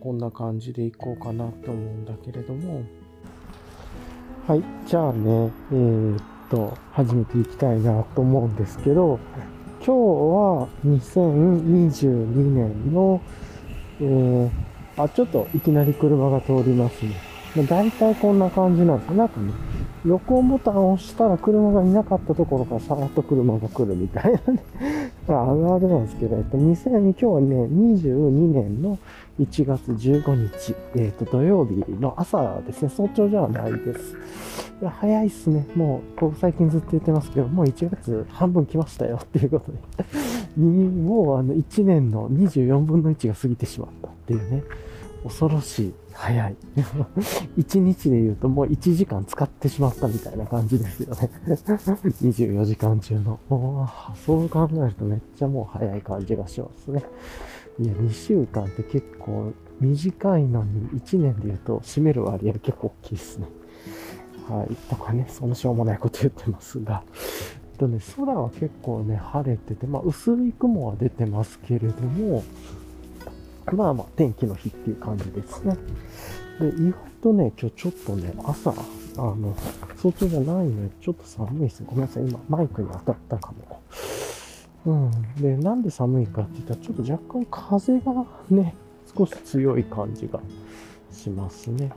こんな感じでいこうかなと思うんだけれども、はい、じゃあね、えー、っと、始めていきたいなと思うんですけど、今日は2022年の、えー、あ、ちょっといきなり車が通りますね。大体こんな感じなんですなんかね、録音ボタンを押したら車がいなかったところからさらっと車が来るみたいなね。あるあるなんですけど、えっと、2000、今日はね、22年の1月15日、えっと、土曜日の朝ですね、早朝じゃないです。いや早いっすね。もう、こう最近ずっと言ってますけど、もう1月半分来ましたよっていうことで もうあの1年の24分の1が過ぎてしまったっていうね。恐ろしい。早い。1日で言うともう1時間使ってしまったみたいな感じですよね。24時間中の。そう考えるとめっちゃもう早い感じがしますね。いや、2週間って結構短いのに1年で言うと占める割合結構大きいですね。はい。とかね、そのしょうもないこと言ってますが。とね、空は結構ね、晴れてて、まあ薄い雲は出てますけれども、まあまあ天気の日っていう感じですね。で、意外とね、今日ちょっとね、朝、あの、早朝じゃないので、ちょっと寒いです。ごめんなさい。今、マイクに当たったかも。うん。で、なんで寒いかって言ったら、ちょっと若干風がね、少し強い感じがしますね。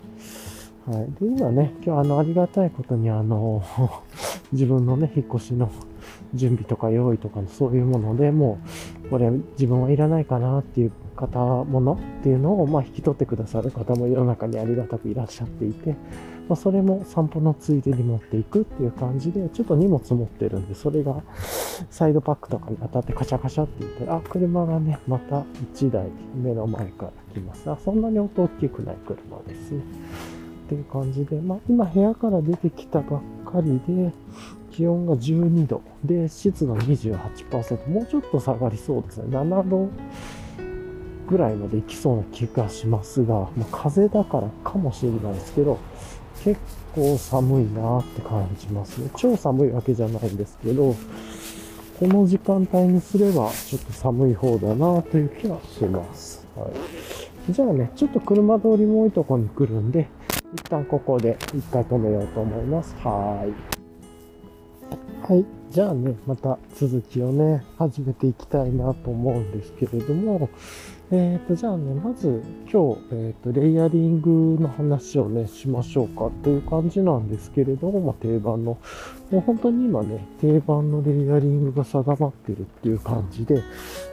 はい。で、今ね、今日あの、ありがたいことにあの、自分のね、引っ越しの準備とか用意とかのそういうものでもう、これ自分はいらないかなっていう方ものっていうのを、まあ、引き取ってくださる方も世の中にありがたくいらっしゃっていて、まあ、それも散歩のついでに持っていくっていう感じで、ちょっと荷物持ってるんで、それがサイドパックとかに当たってカシャカシャって言って、あ、車がね、また1台目の前から来ます。あ、そんなに音大きくない車ですね。っていう感じで、まあ、今部屋から出てきたばっかりで、気温が12度で、湿度28%、もうちょっと下がりそうですね。7度ぐらいまで行きそうな気がしますが、まあ、風だからかもしれないですけど、結構寒いなって感じますね。超寒いわけじゃないんですけど、この時間帯にすればちょっと寒い方だなという気がします。はい。じゃあね、ちょっと車通りも多いとこに来るんで、一旦ここで一回止めようと思います。はい。はい。じゃあね、また続きをね、始めていきたいなと思うんですけれども、えっ、ー、と、じゃあね、まず今日、えっ、ー、と、レイヤリングの話をね、しましょうかという感じなんですけれども、まあ、定番の、もう本当に今ね、定番のレイヤリングが定まってるっていう感じで、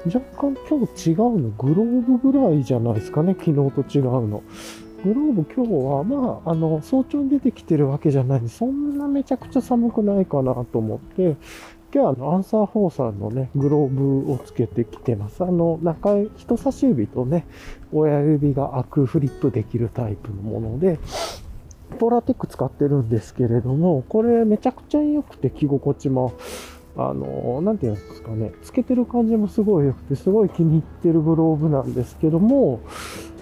若干今日違うの、グローブぐらいじゃないですかね、昨日と違うの。グローブ今日は、まあ、あの、早朝に出てきてるわけじゃないんで、そんなめちゃくちゃ寒くないかなと思って、今日はあの、アンサー4さんのね、グローブをつけてきてます。あの、中、人差し指とね、親指が開くフリップできるタイプのもので、ポラテック使ってるんですけれども、これめちゃくちゃ良くて着心地も、あの、なんていうんですかね、つけてる感じもすごい良くて、すごい気に入ってるグローブなんですけども、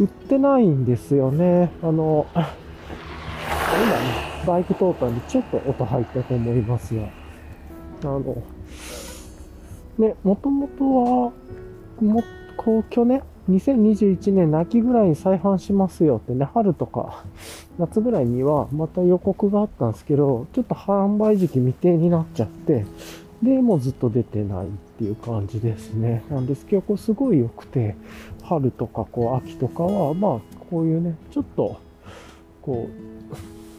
売ってないんですよね。あの、今ね、バイク通ったんでちょっと音入ったと思いますが、あの、ね、もともとは、も、こう、去年、2021年の秋ぐらいに再販しますよってね、春とか夏ぐらいにはまた予告があったんですけど、ちょっと販売時期未定になっちゃって、で、もうずっと出てないっていう感じですね。なんですけど、これすごい良くて、春とかこう秋とかは、まあ、こういうね、ちょっと、こ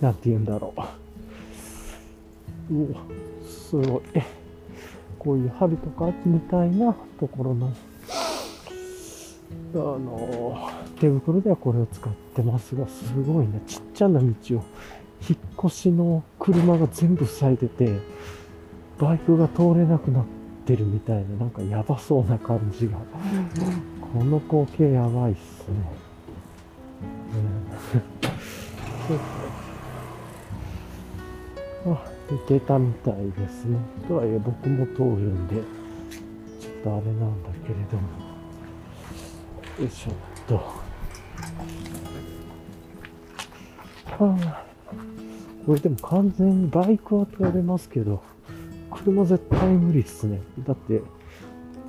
う、なんて言うんだろう。うわ、すごい。こういう春とか秋みたいなところの、あの、手袋ではこれを使ってますが、すごいね、ちっちゃな道を、引っ越しの車が全部塞いでて、バイクが通れなくなってるみたいな、なんかやばそうな感じが。この光景やばいっすね。うん、あ、行けたみたいですね。とはいえ僕も通るんで、ちょっとあれなんだけれども。よいしょっと。はあ、これでも完全にバイクは通れますけど、車絶対無理っすね。だって、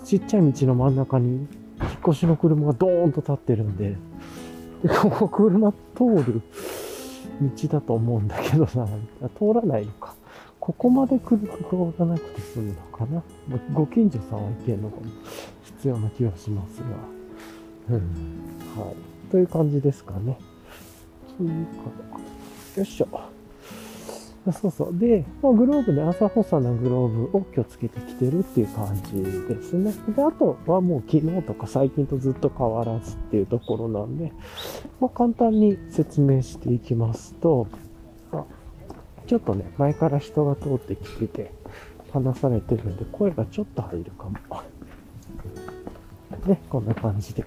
ちっちゃい道の真ん中に引っ越しの車がドーンと立ってるんで、で、ここ車通る道だと思うんだけどな。通らないのか。ここまで来ると通らなくて済むのかな。ご近所さんは行けんのかも必要な気がしますが。うん。はい。という感じですかね。というか、よいしょ。そうそう。で、まあ、グローブね、朝補佐のグローブを今日つけてきてるっていう感じですね。で、あとはもう昨日とか最近とずっと変わらずっていうところなんで、まあ、簡単に説明していきますと、あちょっとね、前から人が通ってきてて、話されてるんで、声がちょっと入るかも。ね、こんな感じで。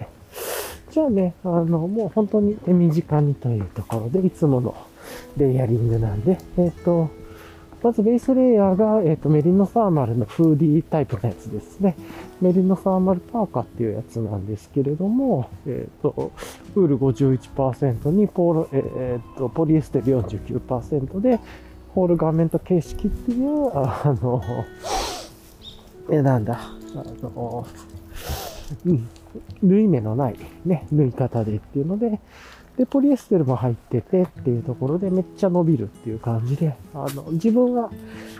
じゃあね、あの、もう本当に手短にというところで、いつものレイヤリングなんで、えっ、と、まずベースレイヤーが、えっ、と、メリノサーマルのフーディータイプのやつですね。メリノサーマルパーカーっていうやつなんですけれども、えっ、と、ウール51%にポール、えっ、と、ポリエステル49%で、ホールガーメント形式っていう、あの、え、なんだ、あの、うん、縫い目のないね、縫い方でっていうので、で、ポリエステルも入っててっていうところでめっちゃ伸びるっていう感じで、あの、自分が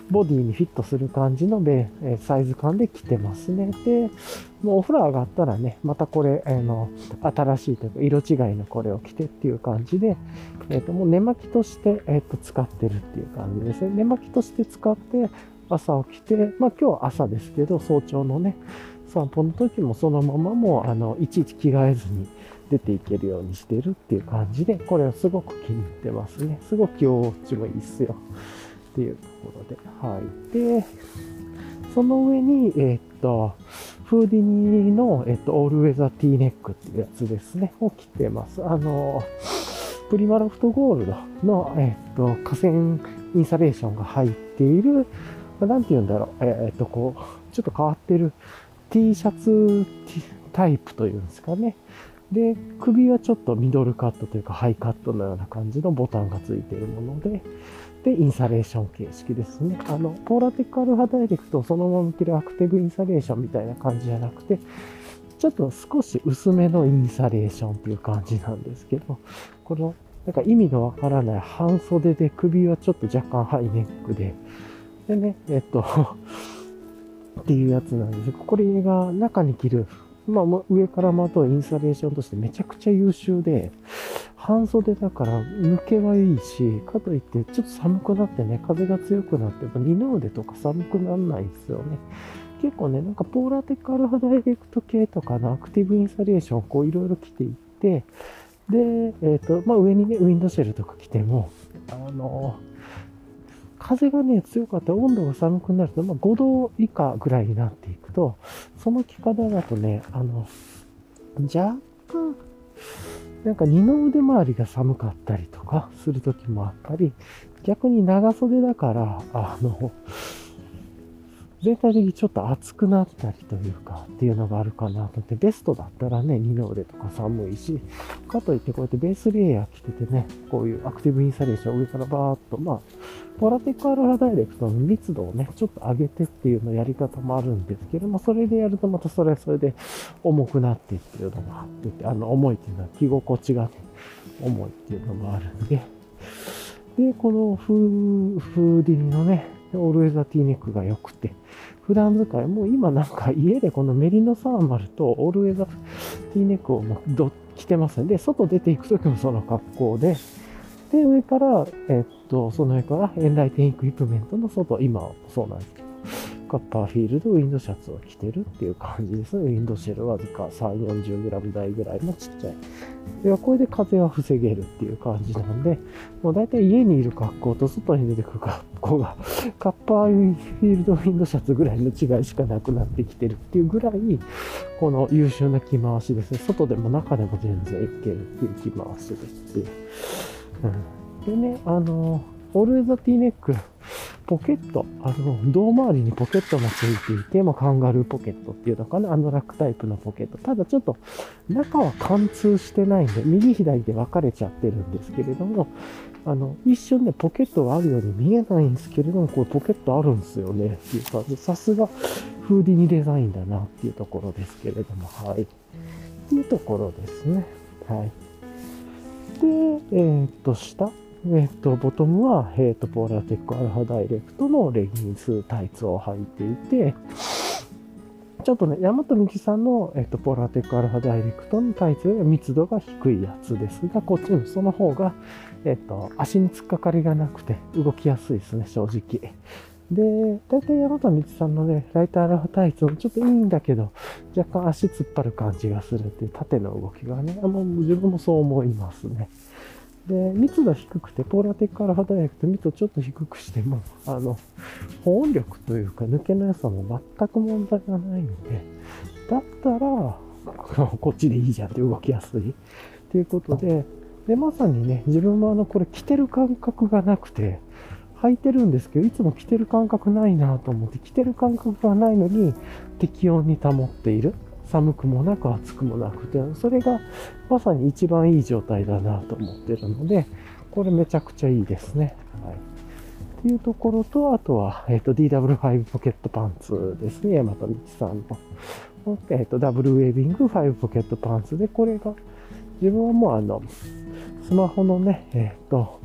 ボディにフィットする感じのベサイズ感で着てますね。で、もうお風呂上がったらね、またこれ、あの、新しいというか、色違いのこれを着てっていう感じで、えっ、ー、と、もう寝巻きとして、えっ、ー、と、使ってるっていう感じですね。寝巻きとして使って、朝起きて、まあ今日は朝ですけど、早朝のね、散歩の時もそのままもう、あの、いちいち着替えずに、出ていけるようにしてるっていう感じで、これはすごく気に入ってますね。すごく気持ちもいいっすよ。っていうところで。はい。で、その上に、えー、っと、 Houdini の、えっと、 All Weather T-Neck っていうやつですね、を着てます。あの、 PrimaLoft Gold の、えっと、化繊インサレーションが入っている、なんて言うんだろう、えっと、こう、ちょっと変わってる T シャツタイプというんですかね。で、首はちょっとミドルカットというかハイカットのような感じのボタンがついているもので、で、インサレーション形式ですね。あの、ポーラテックアルファダイレクトをそのまま着るアクティブインサレーションみたいな感じじゃなくて、ちょっと少し薄めのインサレーションっていう感じなんですけど、この、なんか意味のわからない半袖で首はちょっと若干ハイネックで、でね、えっと っていうやつなんですこれが中に着るまあ、上からまとうインサレーションとしてめちゃくちゃ優秀で、半袖だから抜けはいいし、かといってちょっと寒くなってね、風が強くなって、二の腕とか寒くならないんですよね。結構ね、なんかポーラテックアルファダイレクト系とかのアクティブインサレーションをこういろいろ着ていって、で、えっ、ー、と、まあ上にね、ウィンドシェルとか着ても、あの、風がね、強かった。ら温度が寒くなると、まあ、5度以下ぐらいになっていくと、その着方だとね、あの、若干、なんか二の腕周りが寒かったりとかする時もあったり、逆に長袖だから、あの、全体的にちょっと暑くなったりというか、っていうのがあるかなと思って、ベストだったらね、二の腕とか寒いし、かといってこうやってベースレイヤー着ててね、こういうアクティブインサレーション上からバーっと、まあ、ポラテックアルファダイレクトの密度をね、ちょっと上げてっていうのやり方もあるんですけども、それでやるとまたそれはそれで重くなってっていうのもあって、あの、重いっていうのは着心地がね、重いっていうのもあるんで、で、このフー、 Houdini のね、 All Weather T-Neck が良くて、普段使い、もう今なんか家でこのメリノサーマルと All Weather T-Neck をもうど着てますんで、外出ていくときもその格好で、で、上から、えっと、その上から Enlightened Equipment の外、今はそうなんです。けど、カッパーフィールドウィンドシャツを着てるっていう感じですね。ウィンドシェルわずか3、40g 台ぐらいのちっちゃい。ではこれで風は防げるっていう感じなんで、もう大体家にいる格好と外に出てくる格好が、カッパーフィールドウィンドシャツぐらいの違いしかなくなってきてるっていうぐらい、この優秀な着回しですね。外でも中でも全然いけるっていう着回しですっていう。ん、でね、あの、All Weather T-Neck、ポケット、あの、胴回りにポケットもついていて、まあ、カンガルーポケットっていうのかな、アノラックタイプのポケット。ただちょっと、中は貫通してないんで、右左で分かれちゃってるんですけれども、あの、一瞬ね、ポケットがあるように見えないんですけれども、これポケットあるんですよね、っていう感じさすが、 Houdini デザインだなっていうところですけれども、はい。っていうところですね。はい。でえー、っと、下、え、っと、ボトムは、え、っと、ポーラーテックアルファダイレクトのレギンスタイツを履いていて、ちょっとね、山本美希さんの、えっと、ポーラーテックアルファダイレクトのタイツよりは密度が低いやつですが、こっちのその方が、えっと、足に突っかかりがなくて動きやすいですね、正直。で、大体山本美希さんのね、ライトアルファタイツもちょっといいんだけど、若干足突っ張る感じがするっていう縦の動きがね、あの自分もそう思いますね。で、密度低くて、ポーラテックアルファダイレクト密度ちょっと低くしても、あの、保温力というか抜けの良さも全く問題がないんで、だったら、こっちでいいじゃんって動きやすい。ということで、で、まさにね、自分もあの、これ着てる感覚がなくて、履いてるんですけど、いつも着てる感覚ないなと思って、着てる感覚がないのに適温に保っている。寒くもなく暑くもなくて、それがまさに一番いい状態だなと思ってるので、これめちゃくちゃいいですね。はい。っていうところと、あとは、えっ、ー、と、DW5 ポケットパンツですね。山田道さんの。えっ、ー、と、ダブルウェービング5ポケットパンツで、これが、自分はもうあの、スマホのね、えっ、ー、と、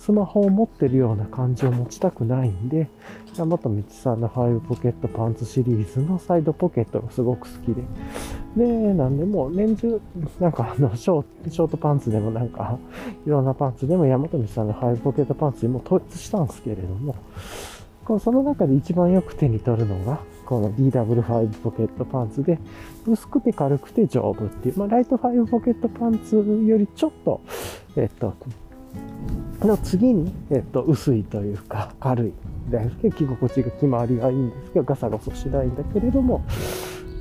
スマホを持ってるような感じを持ちたくないんで、山本道さんの5ポケットパンツシリーズのサイドポケットがすごく好きで。で、なんでもう年中、なんかあの、ショートパンツでもなんか、いろんなパンツでも山本道さんの5ポケットパンツにも統一したんですけれども、こうその中で一番よく手に取るのが、この DW5 ポケットパンツで、薄くて軽くて丈夫っていう、まあ、ライト5ポケットパンツよりちょっと、えっと、の次に、えっと、薄いというか、軽い。だけ着心地が決まりがいいんですけど、ガサガサしないんだけれども、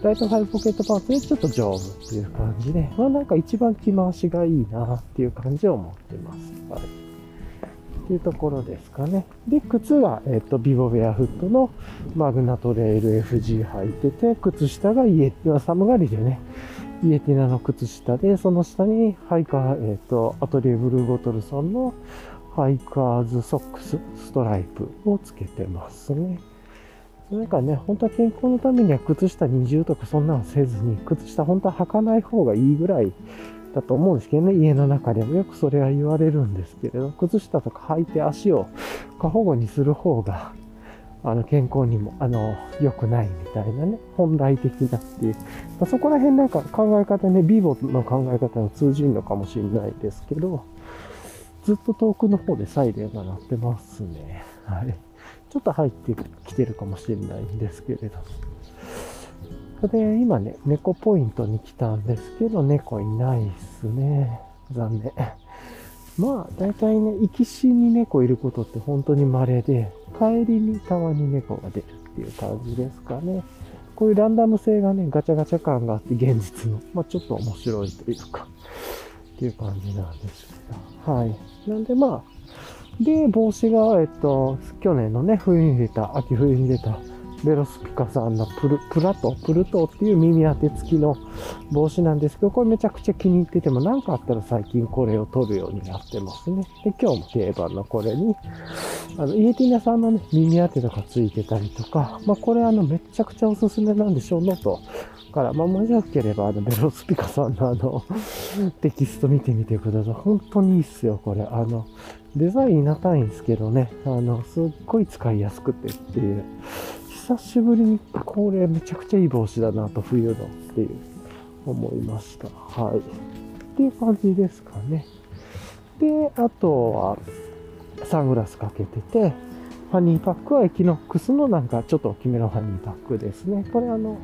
ライトファイブポケットパンツでちょっと丈夫っていう感じで、まあなんか一番着回しがいいなっていう感じを思ってます。はい。っていうところですかね。で、靴は、えっ、と、 Vivobarefoot の Magna Trail FG 履いてて、靴下が家、寒がりでね、イエティナの靴下で、その下にハイカー、えっ、と、 Atelier Blue Bottle さんのハイカーズソックスストライプをつけてますね。なんかね、本当は健康のためには靴下二重とかそんなのせずに、靴下本当は履かない方がいいぐらいだと思うんですけどね、家の中でもよくそれは言われるんですけれど、靴下とか履いて足を過保護にする方があの、健康にも、あの、良くないみたいなね、本来的なっていう。まあ、そこら辺なんか考え方ね、ビボの考え方が通じるのかもしれないですけど、ずっと遠くの方でサイレンが鳴ってますね。はい。ちょっと入ってきてるかもしれないんですけれど。で、今ね、猫ポイントに来たんですけど、猫いないっすね。残念。まあ、大体ね、行きしに猫いることって本当に稀で、帰りにたまに猫が出るっていう感じですかね。こういうランダム性がね、ガチャガチャ感があって現実の、まあちょっと面白いというか、っていう感じなんですけど。はい。なんでまあ、で、帽子が、えっと、去年のね、冬に出た、秋冬に出た、ベロスピカさんのプル、プラト、プルトっていう耳当て付きの帽子なんですけど、これめちゃくちゃ気に入ってても、何かあったら最近これを取るようになってますね。で、今日も定番のこれに、あの、イエティナさんのね、耳当てとかついてたりとか、まあこれあの、めちゃくちゃおすすめなんでしょうのと、から、まあ、もしよければ、あの、ベロスピカさんのあの、テキスト見てみてください。本当にいいっすよ、これ。あの、デザインいなたいんですけどね、あの、すっごい使いやすくてっていう。久しぶりにこれめちゃくちゃいい帽子だなと冬のっていう思いました。はい。っていう感じですかね。で、あとはサングラスかけてて、ファニーパックはエキノックスのなんかちょっと大きめのファニーパックですね。これあの、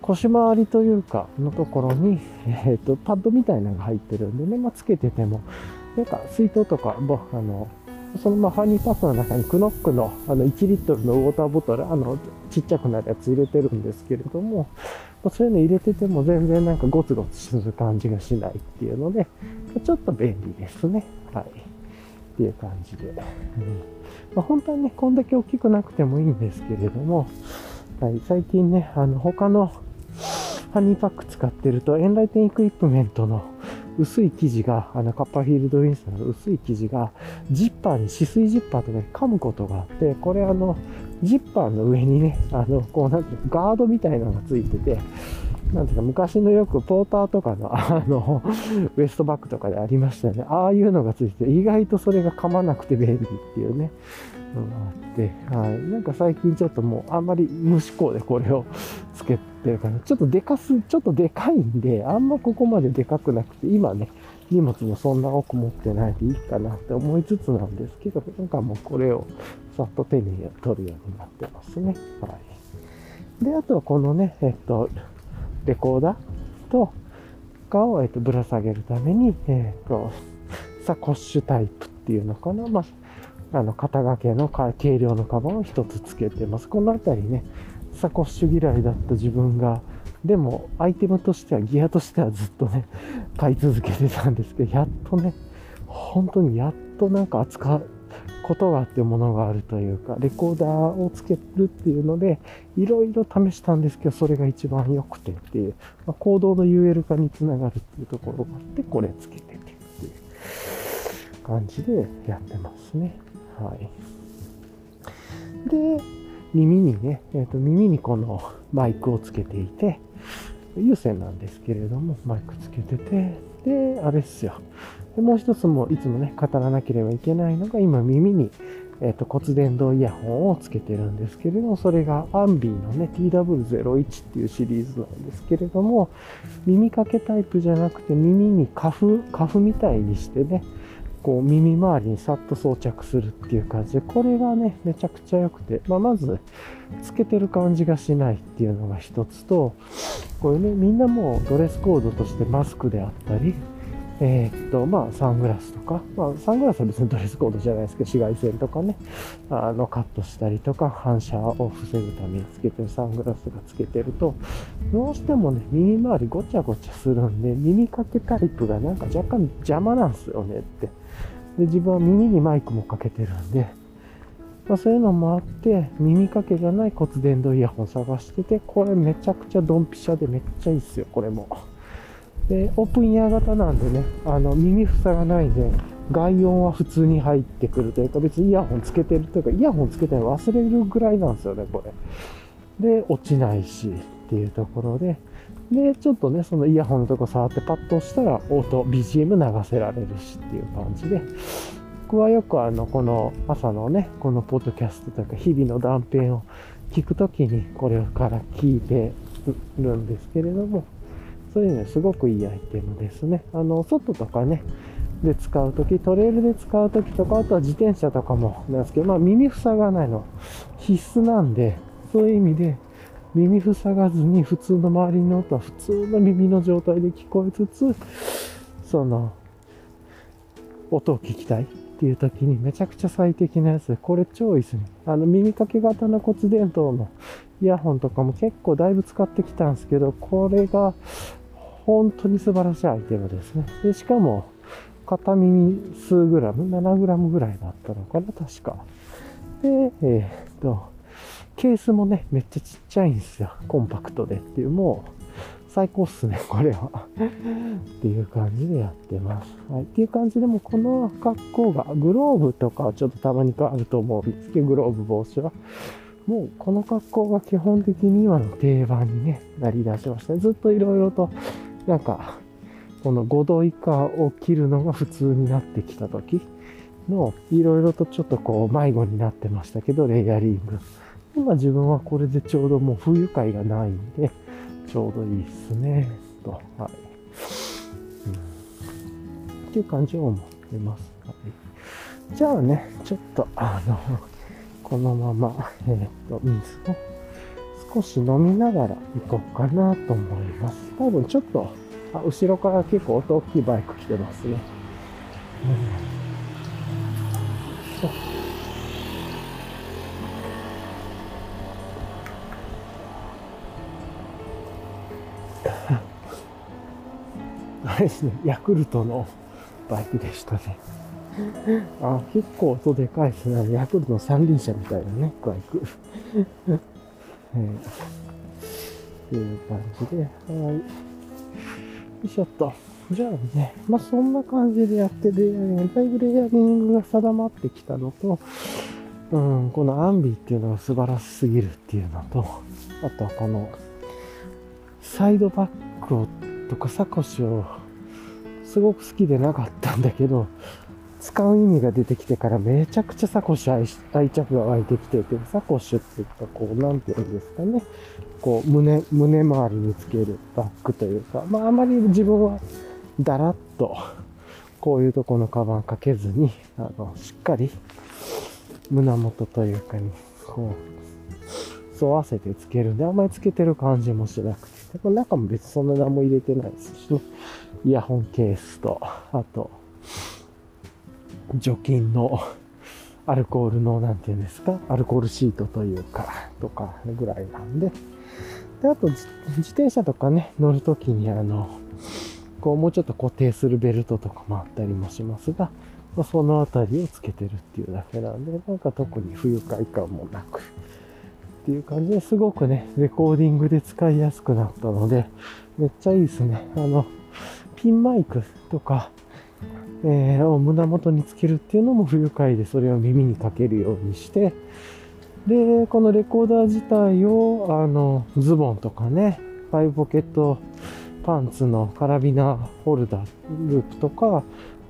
腰回りというかのところに、えっ、ー、と、パッドみたいなのが入ってるんでね、まあ、つけてても、なんか水筒とか、あの、そのまあファニーパックの中にクノックのあの1リットルのウォーターボトル、あの、ちっちゃくなるやつ入れてるんですけれども、ま、そういうの入れてても全然なんかゴツゴツする感じがしないっていうので、ちょっと便利ですね。はい。っていう感じで。うんまあ、本当はね、こんだけ大きくなくてもいいんですけれども、はい、最近ね、あの、他のハニーパック使ってると、エンライテンエクイプメントの薄い生地が、あの、カッパーフィールドウィンスの薄い生地が、ジッパーに、止水ジッパーとかで噛むことがあって、これあの、ジッパーの上にね、あの、こうなんていうガードみたいなのがついてて、なんていうか、昔のよくポーターとかの、あの、ウエストバッグとかでありましたよね。ああいうのがついて、意外とそれが噛まなくて便利っていうね、のがあって、はい。なんか最近ちょっともう、あんまり無思考でこれをつけてるかな。ちょっとでかす、ちょっとでかいんで、あんまここまででかくなくて、今ね、荷物もそんな多く持ってないでいいかなって思いつつなんですけど、なんかもうこれをさっと手に取るようになってますね。はい。で、あとはこのね、えっと、レコーダーとかを、えっと、ぶら下げるために、えっと、サコッシュタイプっていうのかな。まあ、あの、肩掛けの軽量のカバンを一つつけてます。このあたりね、サコッシュ嫌いだった自分が、でも、アイテムとしては、ギアとしてはずっとね、買い続けてたんですけど、やっとね、本当にやっとなんか扱うことがあってものがあるというか、レコーダーをつけるっていうので、いろいろ試したんですけど、それが一番良くてっていう、まあ、行動の UL 化につながるっていうところがあって、これつけててっていう感じでやってますね。はい。で、耳にね、え、ー、と、耳にこのマイクをつけていて、有線なんですけれども、マイクつけてて、で、あれっすよ。でもう一つもいつもね、語らなければいけないのが、今耳に、えっ、ー、と骨伝導イヤホンをつけてるんですけれども、それがアンビーのね、TW01 っていうシリーズなんですけれども、耳かけタイプじゃなくて耳にカフ、カフみたいにしてね、こう耳周りにさっと装着するっていう感じで、これがね、めちゃくちゃ良くて、まあ、まず、つけてる感じがしないっていうのが一つと、これね、みんなもうドレスコードとしてマスクであったり、えー、っと、まあ、サングラスとか、まあ、サングラスは別にドレスコードじゃないですけど、紫外線とかね、あの、カットしたりとか、反射を防ぐためにつけてるサングラスがつけてると、どうしてもね、耳周りごちゃごちゃするんで、耳かけタイプがなんか若干邪魔なんですよねって。で、自分は耳にマイクもかけてるんで、まあ、そういうのもあって、耳かけがない骨伝導イヤホン探してて、これめちゃくちゃドンピシャでめっちゃいいっすよ、これも。で、オープンイヤー型なんでね、あの、耳塞がないで、外音は普通に入ってくるというか、別にイヤホンつけてるというか、イヤホンつけてるの忘れるぐらいなんですよね、これ。で、落ちないしっていうところで、で、ちょっとね、そのイヤホンのとこ触ってパッと押したら、音、BGM 流せられるしっていう感じで、僕はよくあの、この朝のね、このポッドキャストというか、日々の断片を聞くときに、これから聞いてるんですけれども、そういうね、すごくいいアイテムですね。あの、外とかね、で使うとき、トレイルで使うときとか、あとは自転車とかもなんですけど、まあ耳塞がないの必須なんで、そういう意味で耳塞がずに普通の周りの音は普通の耳の状態で聞こえつつ、その、音を聞きたいっていう時にめちゃくちゃ最適なやつで、これ超いいですね。あの耳かけ型の骨伝導のイヤホンとかも結構だいぶ使ってきたんですけど、これが本当に素晴らしいアイテムですね。で、しかも、片耳数グラム、7グラムぐらいだったのかな、確か。で、えー、っと、ケースもね、めっちゃちっちゃいんですよ。コンパクトでっていう、もう、最高っすね、これは。っていう感じでやってます。はい。っていう感じでも、この格好が、グローブとかはちょっとたまに変わると思うんですけど、グローブ帽子は。もうこの格好が基本的に今の定番にね、なりだしましたね。ずっといろいろとなんか、この5度以下を切るのが普通になってきた時の、いろいろとちょっとこう迷子になってましたけど、レイヤリング。今自分はこれでちょうどもう不愉快がないんで、ちょうどいいっすね、と。はい。っていう感じを思ってます。はい、じゃあね、ちょっと、あの、このまま、えっ、ー、と、水を少し飲みながら行こうかなと思います。多分ちょっと、あ後ろから結構音大きいバイク来てますね。うんあれですね、ヤクルトのバイクでしたね。あ、結構音でかいですね。ヤクルトの三輪車みたいなね、バイク。えー、っていう感じで、はい。よいしょっと。じゃあね、まあ、そんな感じでやってレイヤリング、だいぶレイヤリングが定まってきたのと、うん、このアンビっていうのが素晴らしすぎるっていうのと、あとはこの、サイドバッグをとかサコッシュをすごく好きでなかったんだけど、使う意味が出てきてからめちゃくちゃサコッシュ愛着が湧いてきてて、サコッシュって言ったこう、なんて言うんですかね。こう、胸、胸周りにつけるバッグというか、まああまり自分はだらっと、こういうとこのカバンかけずに、あの、しっかり胸元というかに、こう、沿わせてつけるんで、あんまりつけてる感じもしなくて、この中も別にそんな何も入れてないですし。ね。イヤホンケースと、あと、除菌のアルコールの、なんていうんですか、アルコールシートというか、とかぐらいなんで、で、あと自転車とかね、乗るときにあの、こうもうちょっと固定するベルトとかもあったりもしますが、ま、そのあたりをつけてるっていうだけなんで、なんか特に不愉快感もなく、っていう感じですごくね、レコーディングで使いやすくなったので、めっちゃいいですね。あの、ピンマイクとか、えー、を胸元につけるっていうのも不愉快で、それを耳にかけるようにして、で、このレコーダー自体を、あの、ズボンとかね、ファイブポケットパンツのカラビナホルダー、ループとか、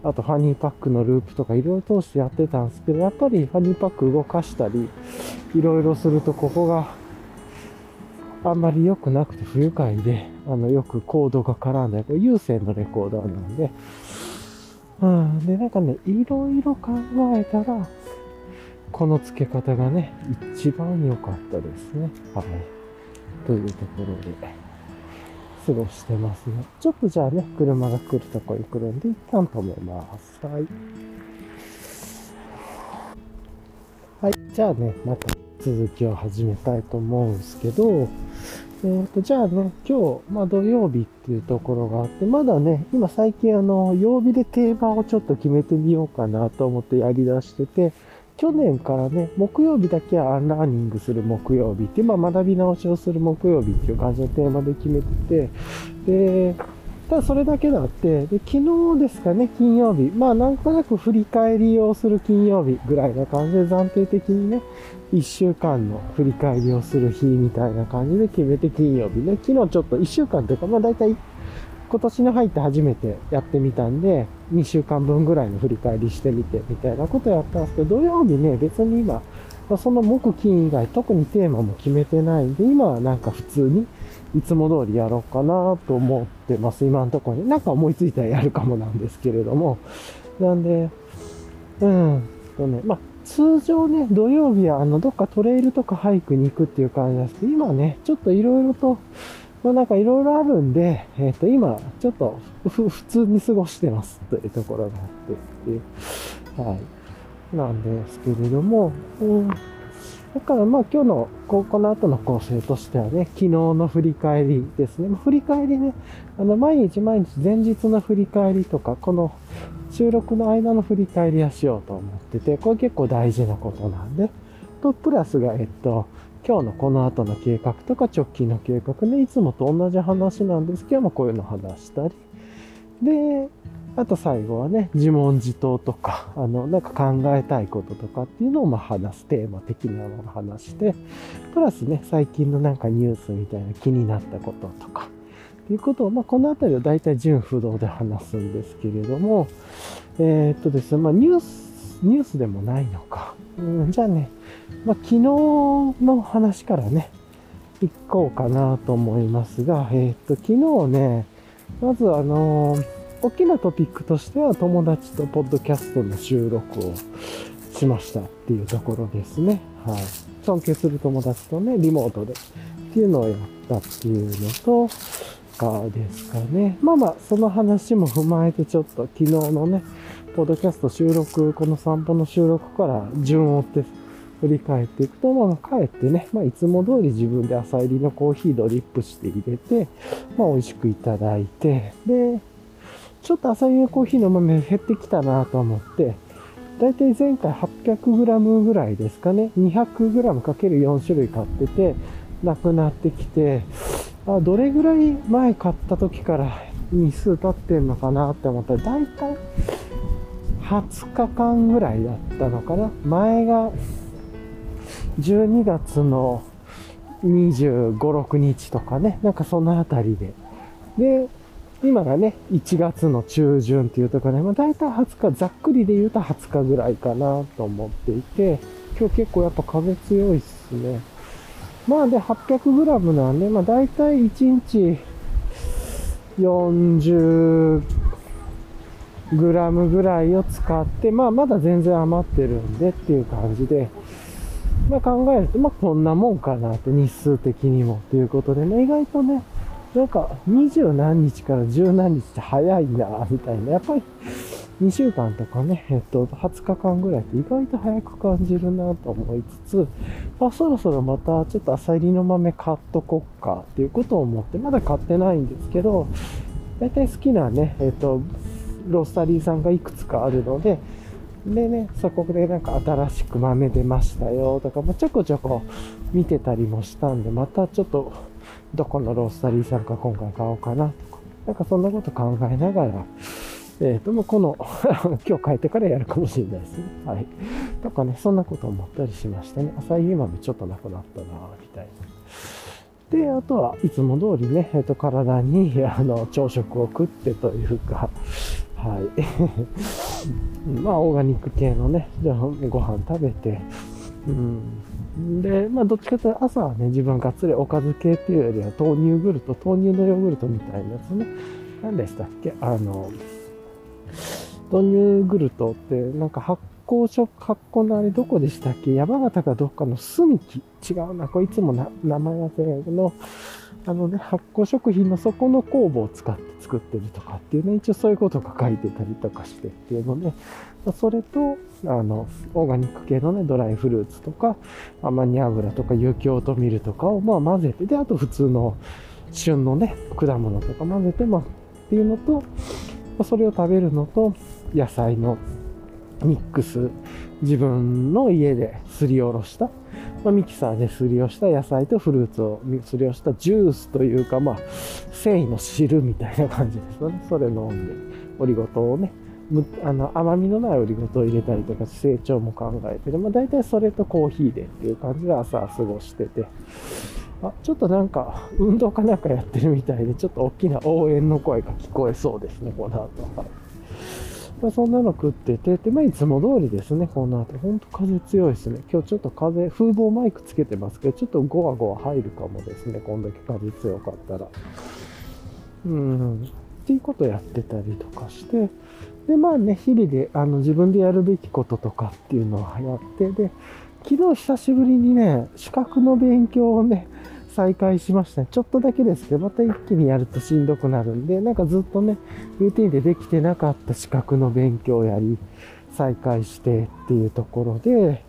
あとファニーパックのループとかいろいろ通してやってたんですけど、やっぱりファニーパック動かしたり、いろいろするとここがあんまり良くなくて不愉快で、あの、よくコードが絡んだ、これ有線のレコーダーなんで、うん、で、なんかね、いろいろ考えたら、この付け方がね、一番良かったですね。はい。というところで、過ごしてますね。ちょっとじゃあね、車が来るとこに来るんで、一旦止めます。はい。はい。じゃあね、また続きを始めたいと思うんですけど、えーと、じゃあね、今日、まあ土曜日っていうところがあって、まだね、今最近あの、曜日でテーマをちょっと決めてみようかなと思ってやり出してて、去年からね、木曜日だけはアンラーニングする木曜日って、まあ学び直しをする木曜日っていう感じのテーマで決めてて、で、ただそれだけだって、で、昨日ですかね、金曜日。まあなんとなく振り返りをする金曜日ぐらいな感じで暫定的にね、1週間の振り返りをする日みたいな感じで決めて金曜日ね。昨日ちょっと1週間というか、まあ大体今年に入って初めてやってみたんで、2週間分ぐらいの振り返りしてみてみたいなことやったんですけど、土曜日ね、別に今、その木金以外特にテーマも決めてないんで、今はなんか普通にいつも通りやろうかなと思ってます。今のところに。なんか思いついたらやるかもなんですけれども。なんで、うんとね、まあ通常ね、土曜日はあの、どっかトレイルとかハイクに行くっていう感じなんですけど、今ね、ちょっといろいろと、まあなんかいろいろあるんで、えっ、ー、と、今、ちょっと普通に過ごしてますというところがあってって、はい、なんですけれども、うん、だからまあ今日の、ここの後の構成としてはね、昨日の振り返りですね。振り返りね、あの、毎日毎日前日の振り返りとか、この収録の間の振り返りはしようと思ってて、これ結構大事なことなんで、と、プラスが、えっと、今日のこの後の計画とか直近の計画ね、いつもと同じ話なんですけども、こういうの話したり。で、あと最後はね、自問自答とか、あの、なんか考えたいこととかっていうのをまあ話す、テーマ的なのを話して、プラスね、最近のなんかニュースみたいな気になったこととか、ということを、まあ、このあたりを大体純不動で話すんですけれども、えー、っとですね、まあ、ニュース、ニュースでもないのか。うん、じゃあね、まあ、昨日の話からね、行こうかなと思いますが、えー、っと、昨日ね、まずあのー、大きなトピックとしては友達とポッドキャストの収録をしましたっていうところですね。はい。尊敬する友達とね、リモートでっていうのをやったっていうのと、かですかね。まあまあ、その話も踏まえてちょっと昨日のね、ポッドキャスト収録、この散歩の収録から順を追って振り返っていくと、まあ帰ってね、まあいつも通り自分で朝入りのコーヒードリップして入れて、まあ美味しくいただいて、で、ちょっと朝入りのコーヒーの豆減ってきたなと思って、だいたい前回 800g ぐらいですかね。200g かける4種類買ってて、なくなってきて、あどれぐらい前買った時から日数経ってんのかなって思ったら、だいたい20日間ぐらいだったのかな。前が12月の25、6日とかね、なんかそのあたりで。で、今がね、1月の中旬っていうところで、まあ大体20日、ざっくりで言うと20日ぐらいかなと思っていて、今日結構やっぱ風強いっすね。まあで、800g なんで、まあ大体1日40グラムぐらいを使って、まあまだ全然余ってるんでっていう感じで、まあ考えると、まあこんなもんかなって日数的にもっていうことで、ね、意外とね、なんか二十何日から十何日って早いな、みたいな。やっぱり2週間とかね、えっと、20日間ぐらいって意外と早く感じるなと思いつつ、まあ、そろそろまたちょっと朝入りの豆買っとこっかっていうことを思って、まだ買ってないんですけど、大体好きなね、えっと、ロースタリーさんがいくつかあるので、でね、そこでなんか新しく豆出ましたよとか、まあ、ちょこちょこ見てたりもしたんで、またちょっとどこのロースタリーさんか今回買おうかなとか、なんかそんなこと考えながら、えっ、ー、と、もうこの 今日帰ってからやるかもしれないですね。はい。とかね、そんなこと思ったりしましたね。朝入り豆ちょっとなくなったなみたいな。で、あとはいつも通りね、えっ、ー、と、体に、あの、朝食を食ってというか、はい。まあ、オーガニック系のね、じゃあご飯食べて、うん、で、まあ、どっちかというと朝はね、自分がっつりおかず系っていうよりは豆乳グルト、豆乳のヨーグルトみたいなやつね。何でしたっけ？あの、豆乳グルトって、なんか発酵食、発酵のあれどこでしたっけ？山形かどっかの住木違うな。これいつもな名前忘れないけど、あのね、発酵食品の底の酵母を使って作ってるとかっていうね、一応そういうことが書いてたりとかしてっていうので、それと、あの、オーガニック系のね、ドライフルーツとか、アマニ油とか有機オートミールとかをまあ混ぜて、で、あと普通の旬のね、果物とか混ぜて、まあ、っていうのと、それを食べるのと、野菜のミックス、自分の家ですりおろした、まあ、ミキサーですりおした野菜とフルーツをすりおしたジュースというか、まあ、繊維の汁みたいな感じですよね。それ飲んで、オリゴ糖をね、あの甘みのないオリゴ糖を入れたりとか成長も考えて、まあ、大体それとコーヒーでっていう感じで朝過ごしててあちょっとなんか運動かなんかやってるみたいでちょっと大きな応援の声が聞こえそうですねこの後は。まあ、そんなの食ってて、で、まあ、いつも通りですね、この後。ほんと風強いですね。今日ちょっと風、風防マイクつけてますけど、ちょっとゴワゴワ入るかもですね、こんだけ風強かったら。うん。っていうことやってたりとかして、で、まあね、日々で、あの、自分でやるべきこととかっていうのをやって、で、昨日久しぶりにね、資格の勉強をね、再開しましたね。ちょっとだけですけど、また一気にやるとしんどくなるんで、なんかずっとね、ルーティンでできてなかった資格の勉強やり、再開してっていうところで、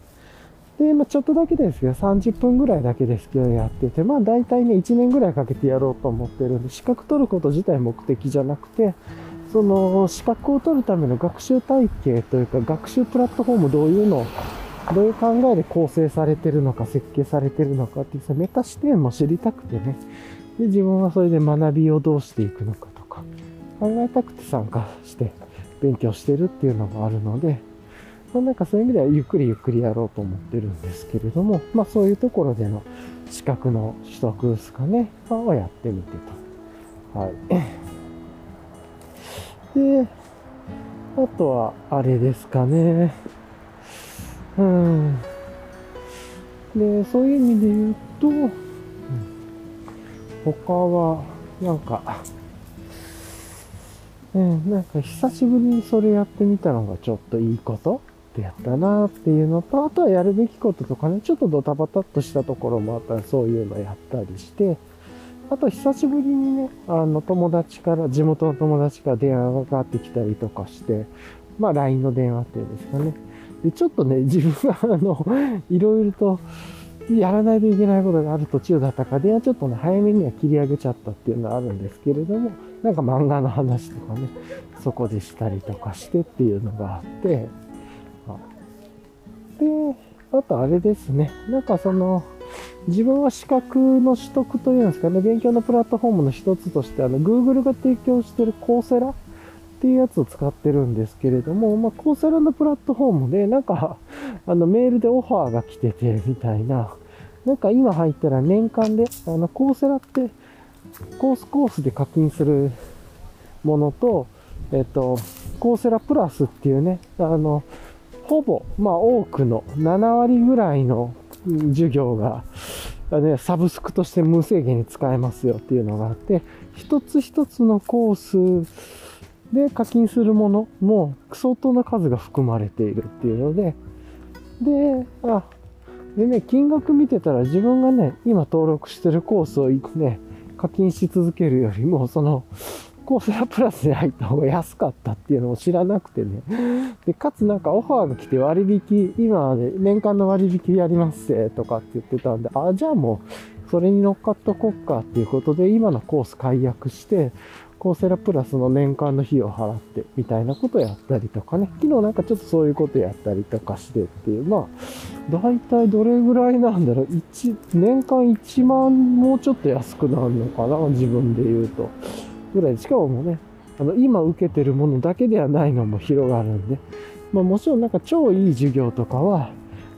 で、まあ、ちょっとだけですけど、30分ぐらいだけですけど、やってて、まあ大体ね、1年ぐらいかけてやろうと思ってるんで、資格取ること自体目的じゃなくて、その資格を取るための学習体系というか学習プラットフォームどういうのどういう考えで構成されてるのか設計されてるのかっていうメタ視点も知りたくてねで自分はそれで学びをどうしていくのかとか考えたくて参加して勉強してるっていうのもあるので、まあ、なんかそういう意味ではゆっくりゆっくりやろうと思ってるんですけれども、まあそういうところでの資格の取得ですかね、をやってみてと。はい。で、あとは、あれですかね。ん。で、そういう意味で言うと、うん、他は、なんか、うん、なんか久しぶりにそれやってみたのがちょっといいことってやったなっていうのと、あとはやるべきこととかね、ちょっとドタバタっとしたところもあったらそういうのやったりして、あと久しぶりにね、あの友達から、地元の友達から電話がかかってきたりとかして、まあ LINE の電話っていうんですかね。で、ちょっとね、自分があの、いろいろとやらないといけないことがある途中だったか、電話ちょっとね、早めには切り上げちゃったっていうのはあるんですけれども、なんか漫画の話とかね、そこでしたりとかしてっていうのがあって、で、あとあれですね、なんかその、自分は資格の取得というんですかね、勉強のプラットフォームの一つとして、あの、Google が提供しているコーセラっていうやつを使ってるんですけれども、まあ、コーセラのプラットフォームで、なんか、あの、メールでオファーが来てて、みたいな、なんか今入ったら年間で、あの、コーセラってコースコースで課金するものと、えっと、コーセラプラスっていうね、あの、ほぼ、まあ多くの7割ぐらいの授業が、ね、サブスクとして無制限に使えますよっていうのがあって、一つ一つのコースで課金するものも相当な数が含まれているっていうので、で、あ、でね、金額見てたら自分がね、今登録してるコースをね、課金し続けるよりも、その、コーセラプラスに入った方が安かったっていうのを知らなくてね。で、かつなんかオファーが来て割引、今で年間の割引やりますぜとかって言ってたんで、あ、じゃあもうそれに乗っかっとこっかっていうことで今のコース解約して、コーセラプラスの年間の費用を払ってみたいなことをやったりとかね。昨日なんかちょっとそういうことやったりとかしてっていう、まあ、だいたいどれぐらいなんだろう。1、年間1万もうちょっと安くなるのかな自分で言うと。ぐらい。しかもね、あの、今受けてるものだけではないのも広がるんで、まあもちろんなんか超いい授業とかは、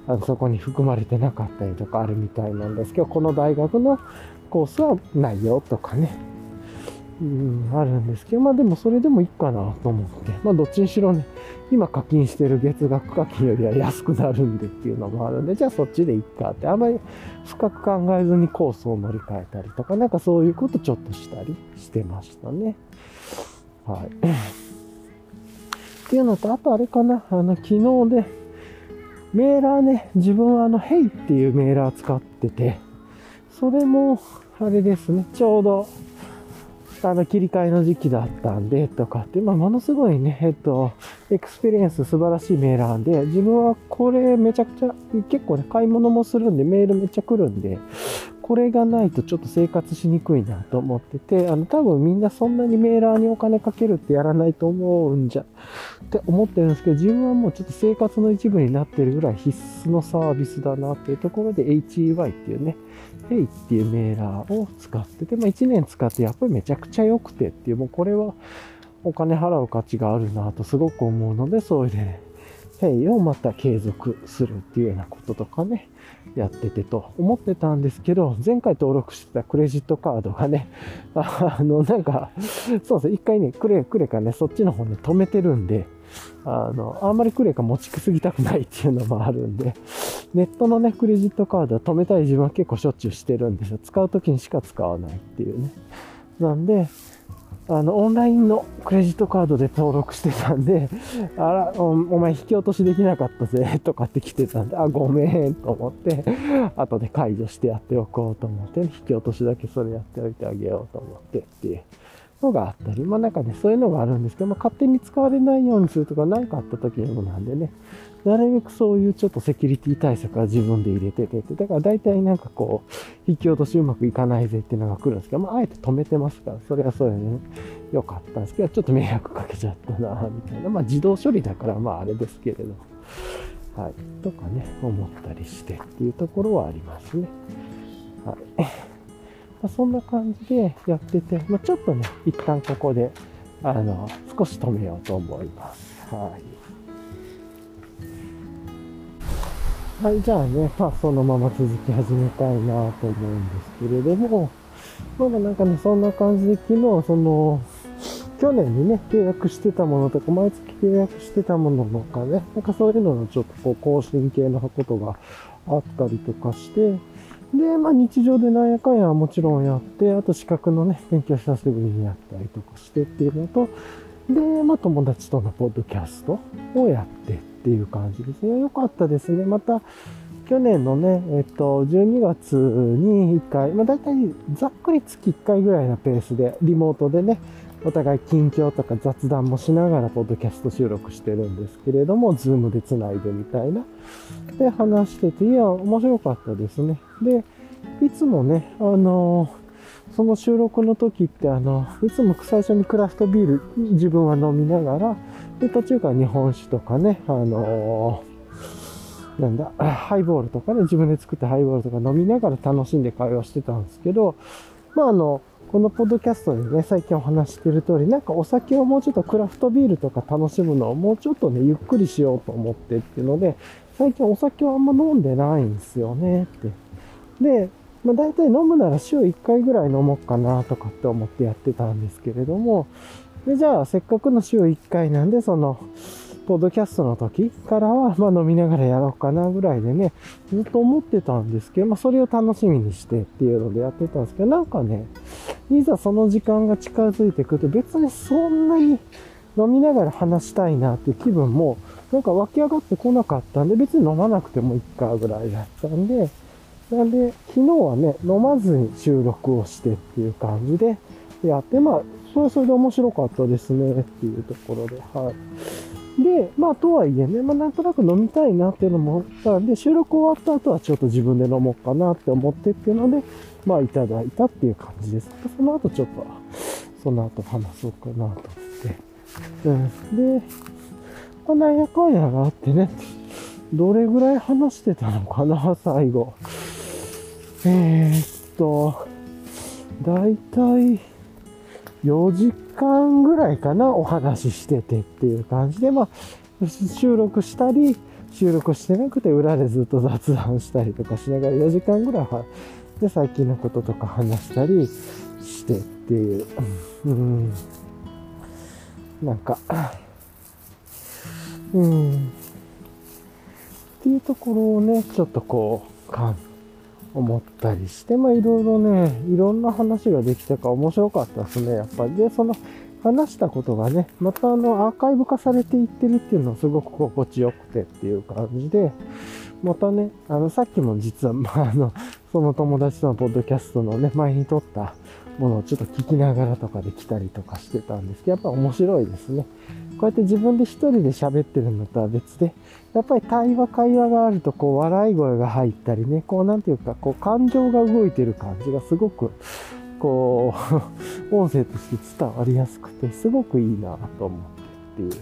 あのそこに含まれてなかったりとかあるみたいなんですけど、この大学のコースはないよとかね。うん、あるんですけど、まあでもそれでもいいかなと思って、まあどっちにしろね、今課金してる月額課金よりは安くなるんでっていうのもあるんで、じゃあそっちでいっかって、あんまり深く考えずにコースを乗り換えたりとか、なんかそういうことちょっとしたりしてましたね。はい。っていうのと、あとあれかな、あの、昨日で、メーラーね、自分はあの、 HEY っていうメーラー使ってて、それも、あれですね、ちょうど、あの、切り替えの時期だったんで、とかって、まあ、ものすごいね、えっと、エクスペリエンス素晴らしいメーラーで、自分はこれめちゃくちゃ、結構ね、買い物もするんで、メールめっちゃ来るんで、これがないとちょっと生活しにくいなと思ってて、あの、多分みんなそんなにメーラーにお金かけるってやらないと思うんじゃ、って思ってるんですけど、自分はもうちょっと生活の一部になってるぐらい必須のサービスだなっていうところで HEY っていうね、ペイっていうメーラーを使ってて、まあ1年使ってやっぱりめちゃくちゃ良くてっていう、もうこれはお金払う価値があるなとすごく思うので、そういうね、ペイをまた継続するっていうようなこととかね、やっててと思ってたんですけど、前回登録してたクレジットカードがね、あの、なんか、そうそう、一回ね、クレ、クレかね、そっちの方に止めてるんで、あの、あんまりクレカ持ちすぎたくないっていうのもあるんで、ネットのね、クレジットカードは止めたい自分は結構しょっちゅうしてるんですよ。使う時にしか使わないっていうね。なんで、あの、オンラインのクレジットカードで登録してたんで、あら、お前引き落としできなかったぜ、とかって来てたんで、あ、ごめん、と思って、後で解除してやっておこうと思って、引き落としだけそれやっておいてあげようと思ってっていう。のがあったり、まあなんかね、そういうのがあるんですけど、まあ勝手に使われないようにするとか何かあった時にもなんでね、なるべくそういうちょっとセキュリティ対策は自分で入れててって、だから大体なんかこう、引き落としうまくいかないぜっていうのが来るんですけど、まああえて止めてますから、それはそれでね、良かったんですけど、ちょっと迷惑かけちゃったな、みたいな。まあ自動処理だからまああれですけれど。はい。とかね、思ったりしてっていうところはありますね。はい。まあ、そんな感じでやってて、まあ、ちょっとね、一旦ここで、あの、少し止めようと思います。はい。はい、じゃあね、まあそのまま続き始めたいなと思うんですけれども、まだなんかね、そんな感じで昨日、その、去年にね、契約してたものとか、毎月契約してたものとかね、なんかそういうののちょっとこう更新系のことがあったりとかして、で、まあ日常でなんやかんやもちろんやって、あと資格のね、勉強久しぶりにやったりとかしてっていうのと、で、まあ友達とのポッドキャストをやってっていう感じですね。よかったですね。また、去年のね、えっと、12月に1回、まあ大体ざっくり月1回ぐらいのペースで、リモートでね、お互い近況とか雑談もしながらポッドキャスト収録してるんですけれども、ズームで繋いでみたいな。で、話してて、いや、面白かったですね。で、いつもね、あのその収録の時ってあの、いつも最初にクラフトビール自分は飲みながら、で、途中から日本酒とかね、あのなんだ、ハイボールとかね、自分で作ったハイボールとか飲みながら楽しんで会話してたんですけど、まああの、このポッドキャストでね、最近お話してる通り、なんかお酒をもうちょっとクラフトビールとか楽しむのをもうちょっとね、ゆっくりしようと思ってっていうので、最近お酒はあんま飲んでないんですよねって。で、まあ、大体飲むなら週1回ぐらい飲もうかなとかって思ってやってたんですけれども、で、じゃあせっかくの週1回なんで、その、ポッドキャストの時からは、まあ飲みながらやろうかなぐらいでね、ずっと思ってたんですけど、まあそれを楽しみにしてっていうのでやってたんですけど、なんかね、いざその時間が近づいてくると別にそんなに飲みながら話したいなっていう気分もなんか湧き上がってこなかったんで、別に飲まなくてもいいかぐらいだったんで、なんで、昨日はね、飲まずに収録をしてっていう感じでやって、まあ、それそれで面白かったですねっていうところで、はい。で、まあ、とはいえね、まあ、なんとなく飲みたいなっていうのもあったんで、収録終わった後はちょっと自分で飲もうかなって思ってっていうので、まあ、いただいたっていう感じです。その後ちょっと、その後話そうかなと思って。うん。で、まあ、なんやかんやがあってね、どれぐらい話してたのかな、最後。えー、っと、だいたい4時間ぐらいかな、お話ししててっていう感じで、まあ、収録したり、収録してなくて裏でずっと雑談したりとかしながら4時間ぐらいは、で、最近のこととか話したりしてっていう、うん、なんか、うん、っていうところをね、ちょっとこう、かん、思ったりして、まあいろいろね、いろんな話ができたか面白かったですね、やっぱり。で、その話したことがね、またあのアーカイブ化されていってるっていうのはすごく心地よくてっていう感じで、またね、あの、さっきも実は、まあ、あの、その友達とのポッドキャストのね、前に撮ったものをちょっと聞きながらとかで来たりとかしてたんですけど、やっぱ面白いですね。こうやって自分で一人で喋ってるのとは別で、やっぱり対話、会話があると、こう、笑い声が入ったりね、こう、なんていうか、こう、感情が動いてる感じがすごく、こう、音声として伝わりやすくて、すごくいいなと思ってっていう。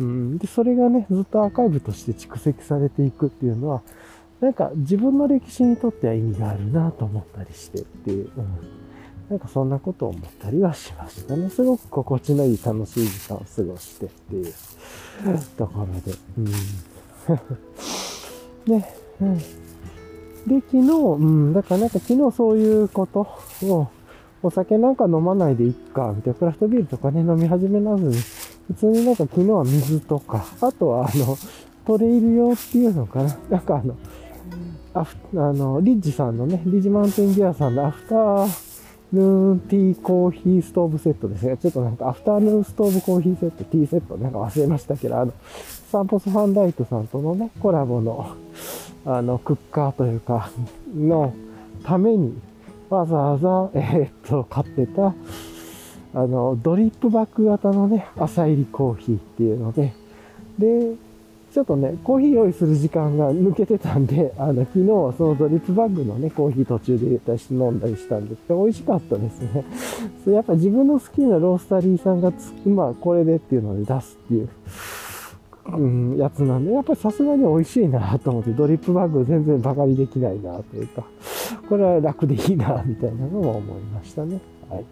うん、で、それがね、ずっとアーカイブとして蓄積されていくっていうのは、なんか自分の歴史にとっては意味があるなと思ったりしてっていう。うんなんかそんなことを思ったりはしましたね。すごく心地のいい楽しい時間を過ごしてっていうところで。うん。ね、うん。で、昨日、うん、だからなんか昨日そういうことを、お酒なんか飲まないでいっか、みたいな、クラフトビールとかね、飲み始めなずに、普通になんか昨日は水とか、あとはあの、トレイル用っていうのかな。なんかあの、あの、リッジさんのね、リッジマウンテンギアさんのアフター、ヌーンティーコーヒーストーブセットですね。ちょっとなんかアフターヌーンストーブコーヒーセット、ティーセットなんか忘れましたけど、あの、サンポスファンライトさんとのね、コラボの、あの、クッカーというか、のために、わざわざ、えー、っと、買ってた、あの、ドリップバッグ型のね、朝入りコーヒーっていうので、で、ちょっとね、コーヒー用意する時間が抜けてたんで、あの、昨日はそのドリップバッグのね、コーヒー途中で入れたりして飲んだりしたんですけど、美味しかったですね。それやっぱ自分の好きなロースタリーさんがつ、まあ、これでっていうので出すっていう、うん、やつなんで、やっぱりさすがに美味しいなと思って、ドリップバッグ全然バカにできないなというか、これは楽でいいな、みたいなのも思いましたね。はい。っ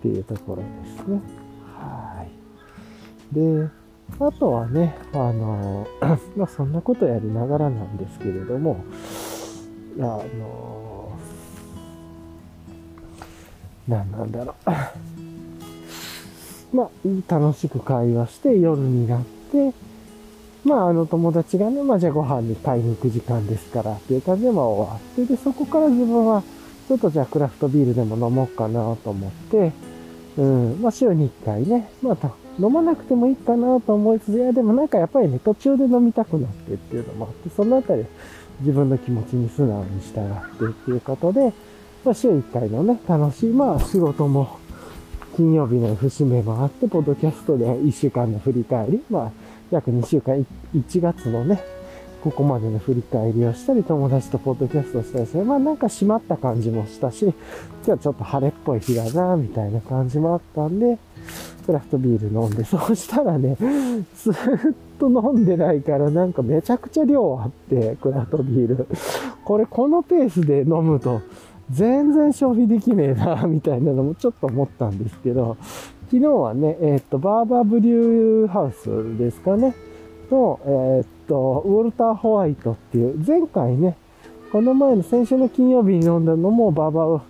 ていうところですね。はい。で、あとはね、あの、まあそんなことやりながらなんですけれども、あの、何なんだろう。まあ、楽しく会話して夜になって、まあ、あの友達がね、まあ、じゃあご飯に買いに行く時間ですからっていう感じで、まあ、終わって、で、そこから自分は、ちょっとじゃあクラフトビールでも飲もうかなと思って、うん、まあ、週に1回ね、まあ、飲まなくてもいいかなと思いつつ、いや、でもなんかやっぱりね、途中で飲みたくなってっていうのもあって、そのあたり自分の気持ちに素直に従ってっていうことで、まあ、週1回のね、楽しい、まあ、仕事も、金曜日の節目もあって、ポッドキャストで1週間の振り返り、まあ、約2週間、1月のね、ここまでの振り返りをしたり、友達とポッドキャストしたりして、まあなんか閉まった感じもしたし、今日ちょっと晴れっぽい日だな、みたいな感じもあったんで、クラフトビール飲んで、そうしたらね、ずっと飲んでないからなんかめちゃくちゃ量あって、クラフトビール。これこのペースで飲むと全然消費できねえな、みたいなのもちょっと思ったんですけど、昨日はね、えっ、と、バーバーブリューハウスですかね、の、えっ、と、ウォルター・ホワイトっていう、前回ね、この前の先週の金曜日に飲んだのもバーバウ、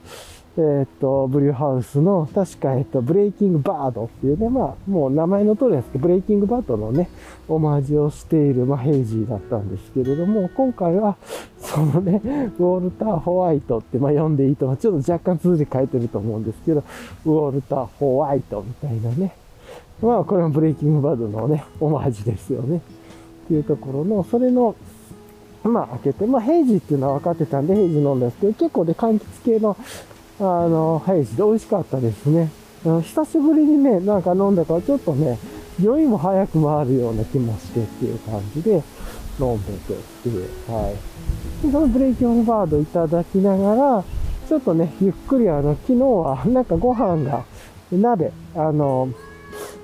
えーっと、ブリューハウスの、確か、えっと、ブレイキングバードっていうね、まあ、もう名前の通りですけど、ブレイキングバードのね、オマージュをしている、まあ、ヘイジーだったんですけれども、今回は、そのね、ウォルター・ホワイトって、まあ、読んでいいと、ちょっと若干通じ書いてると思うんですけど、ウォルター・ホワイトみたいなね。まあ、これもブレイキングバードのね、オマージュですよね。っていうところの、それの、まあ、開けて、まあ、ヘイジーっていうのは分かってたんで、ヘイジー飲んだんですけど、結構で、柑橘系の、あの、ヘイジーで美味しかったですね。久しぶりにね、なんか飲んだから、ちょっとね、酔いも早く回るような気もしてっていう感じで、飲んでてっていう、はい。で、そのブレイキオンバードいただきながら、ちょっとね、ゆっくりあの、昨日はなんかご飯が、鍋、あの、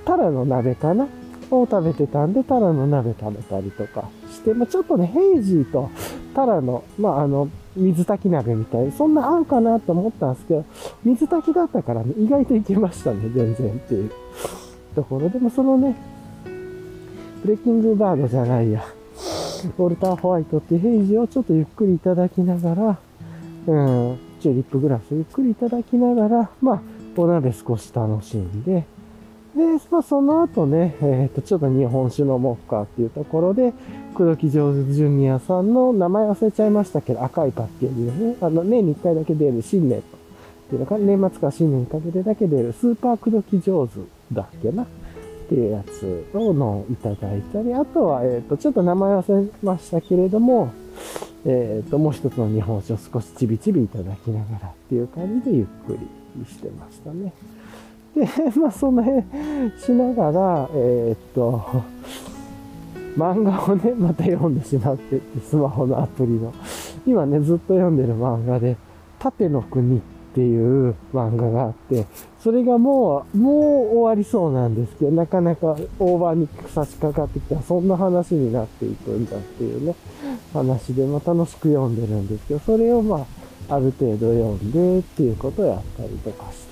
タラの鍋かなを食べてたんで、タラの鍋食べたりとかして、まあ、ちょっとね、ヘイジーとタラの、まあ、あの、水炊き鍋みたい、そんな合うかなと思ったんですけど、水炊きだったからね、意外といけましたね、全然っていう。ところでも、そのね、ブレイキングバードじゃないや、ウォルター・ホワイトっていうヘイジをちょっとゆっくりいただきながら、うん、チューリップグラスゆっくりいただきながら、まあ、お鍋少し楽しんで、で、まあ、その後ね、えっ、と、ちょっと日本酒飲もうかっていうところで、黒木上手ジュニアさんの名前忘れちゃいましたけど、赤いパッケージですね。あの、年に1回だけ出る新年っていうのか、年末から新年にかけてだけ出るスーパー黒木上手だっけなっていうやつを飲いただいたり、あとは、えっ、と、ちょっと名前忘れましたけれども、えっ、と、もう一つの日本酒を少しちびちびいただきながらっていう感じでゆっくりしてましたね。で、まあ、その辺しながら、えーっと、漫画をね、また読んでしまってって、スマホのアプリの。今ね、ずっと読んでる漫画で、縦の国っていう漫画があって、それがもう、もう終わりそうなんですけど、なかなか大盤に差し掛かってきた、そんな話になっていくんだっていうね、話で、まあ楽しく読んでるんですけど、それをまあ、ある程度読んでっていうことをやったりとかし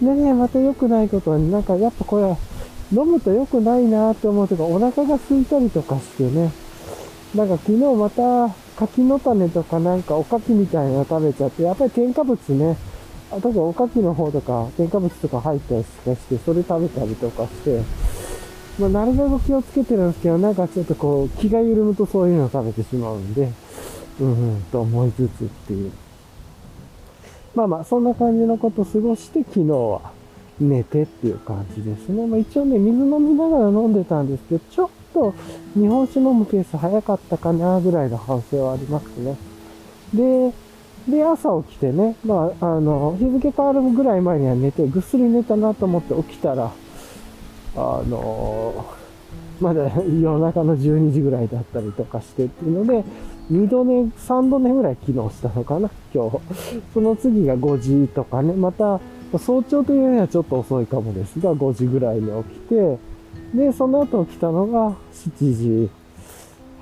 て。でね、また良くないことになんかやっぱこれは飲むと良くないなって思うとか、お腹が空いたりとかしてね、なんか昨日また柿の種とかなんかおかきみたいなの食べちゃって、やっぱり添加物ね、あ特におかきの方とか添加物とか入ったりとかして、それ食べたりとかして、まあ、なるべく気をつけてるんですけど、なんかちょっとこう、気が緩むとそういうのを食べてしまうんで、うんうん、と思いつつっていう。まあまあ、そんな感じのことを過ごして、昨日は。寝てっていう感じですね。まあ一応ね、水飲みながら飲んでたんですけど、ちょっと日本酒飲むペース早かったかなぐらいの反省はありますね。で、で、朝起きてね、まあ、あの、日付変わるぐらい前には寝て、ぐっすり寝たなと思って起きたら、あのまだ夜中の12時ぐらいだったりとかしてっていうので、2度寝、3度寝ぐらい昨日したのかな、今日。その次が5時とかね、また、早朝というにはちょっと遅いかもですが、5時ぐらいに起きて、で、その後起きたのが7時、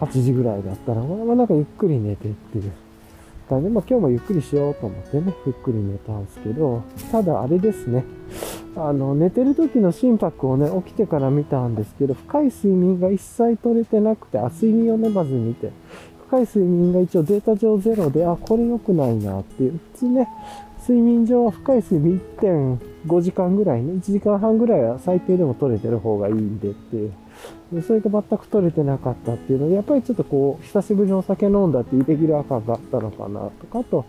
8時ぐらいだったのが、まあなんかゆっくり寝てっていう。感じで、まあ今日もゆっくりしようと思ってね、ゆっくり寝たんですけど、ただあれですね、あの、寝てる時の心拍をね、起きてから見たんですけど、深い睡眠が一切取れてなくて、あ、睡眠をね、まず見て、深い睡眠が一応データ上ゼロで、あ、これ良くないなっていう。普通ね、睡眠上は深い睡眠1.5時間ぐらいね、1時間半ぐらいは最低でも取れてる方がいいんでっていう。それが全く取れてなかったっていうので、やっぱりちょっとこう、久しぶりにお酒飲んだってイレギュラー感があったのかなとか、あと、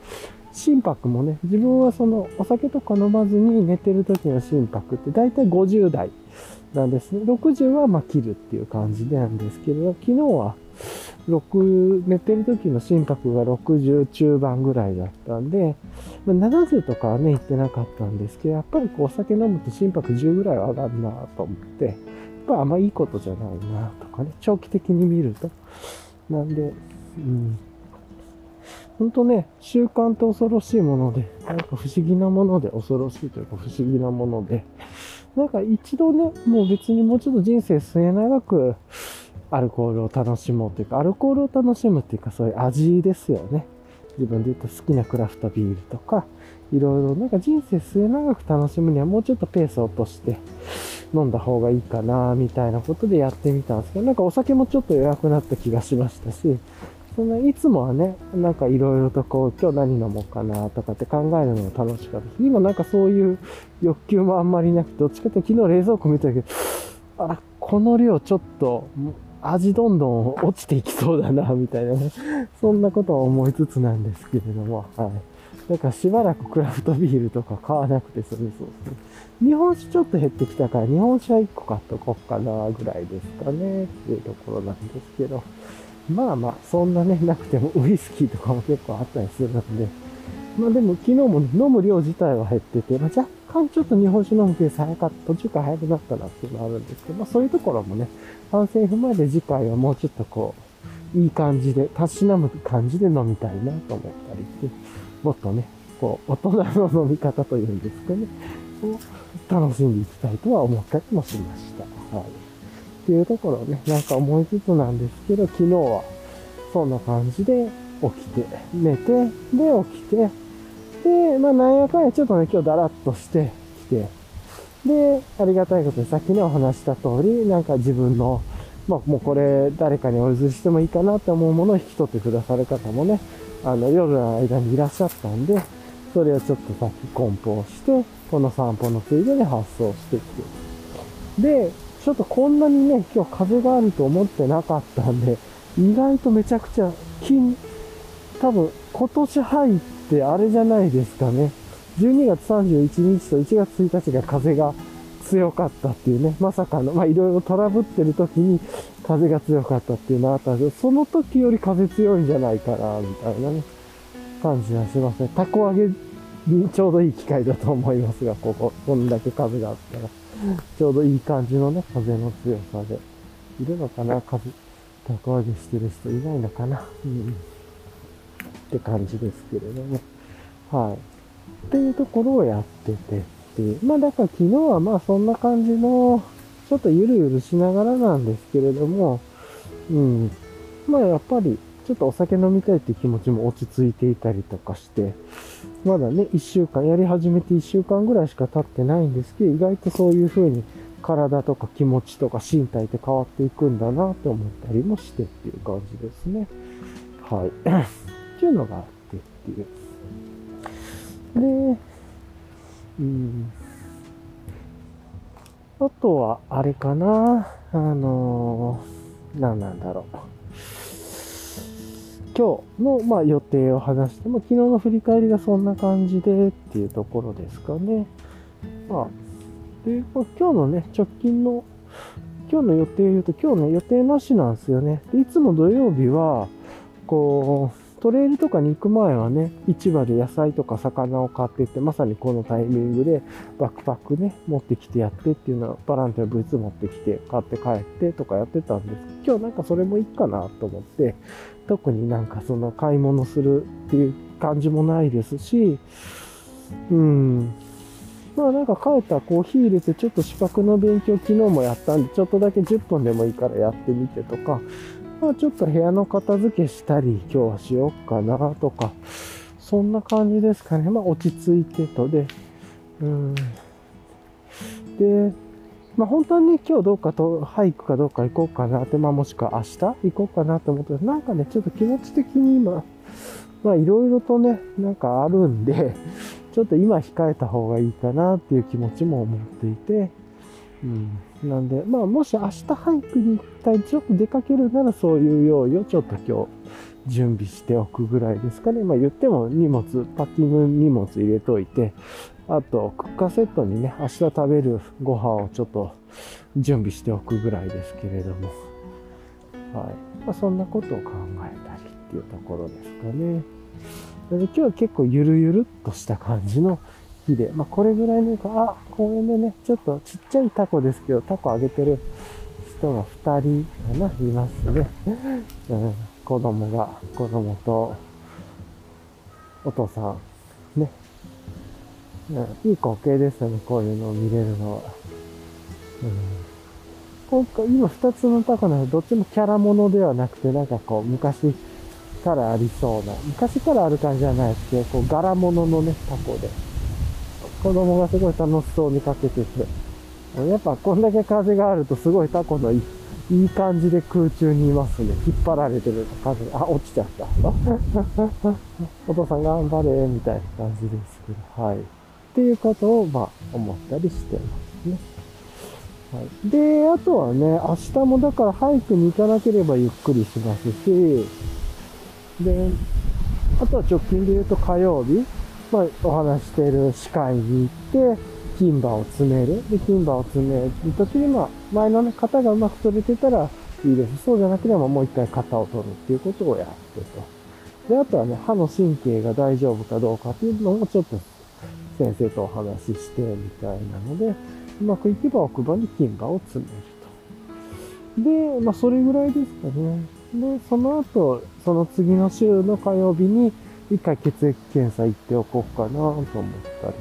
心拍もね、自分はそのお酒とか飲まずに寝てる時の心拍って大体50代なんですね。60はま切るっていう感じなんですけれど、昨日は6、寝てる時の心拍が60中盤ぐらいだったんで、まあ、70とかはね、言ってなかったんですけど、やっぱりこうお酒飲むと心拍10ぐらいは上がるなと思って、やっぱあんまいいことじゃないなとかね、長期的に見ると。なんで、うん。ほんとね、習慣って恐ろしいもので、なんか不思議なもので、恐ろしいというか不思議なもので、なんか一度ね、もう別にもうちょっと人生末長く、アルコールを楽しもうというか、アルコールを楽しむっていうか、そういう味ですよね。自分で言うと好きなクラフトビールとか、いろいろ、なんか人生末長く楽しむにはもうちょっとペースを落として飲んだ方がいいかな、みたいなことでやってみたんですけど、なんかお酒もちょっと弱くなった気がしましたし、そんないつもはね、なんかいろいろとこう、今日何飲もうかなとかって考えるのが楽しかったです。今なんかそういう欲求もあんまりなくて、どっちかというと昨日冷蔵庫見たけど、あ、この量ちょっと味どんどん落ちていきそうだな、みたいなね。そんなことは思いつつなんですけれども、はい。だからしばらくクラフトビールとか買わなくて済みそうですね。日本酒ちょっと減ってきたから、日本酒は1個買っとこうかな、ぐらいですかね、っていうところなんですけど。まあまあ、そんなね、なくてもウイスキーとかも結構あったりするので。まあでも昨日も飲む量自体は減ってて、まあ、若干ちょっと日本酒飲むペース早かった、途中から早くなったなっていうのはあるんですけど、まあそういうところもね、反省踏まえて次回はもうちょっとこう、いい感じで、たしなむ感じで飲みたいなと思ったりして、もっとね、こう、大人の飲み方というんですかね、を楽しんでいきたいとは思ったりもしました。はい。っていうところをね、なんか思いつつなんですけど、昨日はそんな感じで起きて、寝て、で起きて、で、まあなんやかんやちょっとね、今日だらっとしてきて、で、ありがたいことでさっきねお話した通り、なんか自分の、まあもうこれ誰かにお譲りしてもいいかなって思うものを引き取ってくださる方もね、あの夜の間にいらっしゃったんで、それをちょっとさっき梱包して、この散歩のついでに発送してきて。で、ちょっとこんなにね、今日風があると思ってなかったんで、意外とめちゃくちゃ、金、多分今年入ってあれじゃないですかね。12月31日と1月1日が風が強かったっていうね、まさかの、まあいろいろトラブってる時に風が強かったっていうのはあったんですけど、その時より風強いんじゃないかな、みたいなね、感じはしますね。タコ揚げにちょうどいい機会だと思いますが、ここ、こんだけ風があったら、ちょうどいい感じのね、風の強さで。いるのかな風、タコ揚げしてる人いないのかなうん。って感じですけれども。はい。っていうところをやっててっていう。まあだから昨日はまあそんな感じの、ちょっとゆるゆるしながらなんですけれども、うん。まあやっぱり、ちょっとお酒飲みたいっていう気持ちも落ち着いていたりとかして、まだね、一週間、やり始めて一週間ぐらいしか経ってないんですけど、意外とそういう風に体とか気持ちとか身体って変わっていくんだなって思ったりもしてっていう感じですね。はい。っていうのがあってっていう。で、うん。あとは、あれかな。あのー、何なんだろう。今日の、まあ、予定を話しても、昨日の振り返りがそんな感じでっていうところですかね。まあ、で、まあ、今日のね、直近の、今日の予定を言うと、今日ね、予定なしなんですよね。でいつも土曜日は、こう、トレイルとかに行く前はね、市場で野菜とか魚を買ってって、まさにこのタイミングでバックパックね、持ってきてやってっていうのは、バランティアブーツ持ってきて、買って帰ってとかやってたんです今日なんかそれもいいかなと思って、特になんかその買い物するっていう感じもないですし、うん。まあなんか帰ったらコーヒー入れてちょっと資格の勉強昨日もやったんで、ちょっとだけ10分でもいいからやってみてとか、まあちょっと部屋の片付けしたり今日はしようかなとか、そんな感じですかね。まあ落ち着いてとで、うん。で、まあ本当はね、今日どうかと、俳句かどうか行こうかなって、まあもしくは明日行こうかなと思って、なんかね、ちょっと気持ち的に今、まあいろいろとね、なんかあるんで、ちょっと今控えた方がいいかなっていう気持ちも思っていて、うん。なんで、まあもし明日俳句に行ったり、ちょっと出かけるならそういう用意をちょっと今日準備しておくぐらいですかね。まあ言っても荷物、パッキング荷物入れといて、あと、クッカーセットにね、明日食べるご飯をちょっと準備しておくぐらいですけれども、はい。まあ、そんなことを考えたりっていうところですかね。で今日は結構ゆるゆるっとした感じの日で、まあ、これぐらいのか、あ、公園でね、ちょっとちっちゃいタコですけど、タコあげてる人が2人かな、いますね。うん、子供が、子供と、お父さん、ね、うん、いい光景ですよね、こういうのを見れるのは。うん、今回、今二つのタコなのどっちもキャラものではなくて、なんかこう、昔からありそうな、昔からある感じじゃないですけど、こう、柄物のね、タコで。子供がすごい楽しそうにかけてて、やっぱこんだけ風があるとすごいタコのいい感じで空中にいますね。引っ張られてる感じ。あ、落ちちゃった。お父さん頑張れ、みたいな感じですけど、はい。っていうことを、まあ、思ったりしてますね。はい。で、あとはね、明日もだから早くに行かなければゆっくりしますし、で、あとは直近で言うと火曜日、まあ、お話してる歯科医に行って、金歯を詰める。で、金歯を詰める時に、まあ、前のね、型がうまく取れてたらいいです。そうじゃなければもう一回型を取るっていうことをやってと。で、あとはね、歯の神経が大丈夫かどうかっていうのもちょっと先生とお話ししてみたいなので、うまくいけば奥歯に金歯を詰めると。で、まあ、それぐらいですかね。で、その後、その次の週の火曜日に、一回血液検査行っておこうかなと思ったり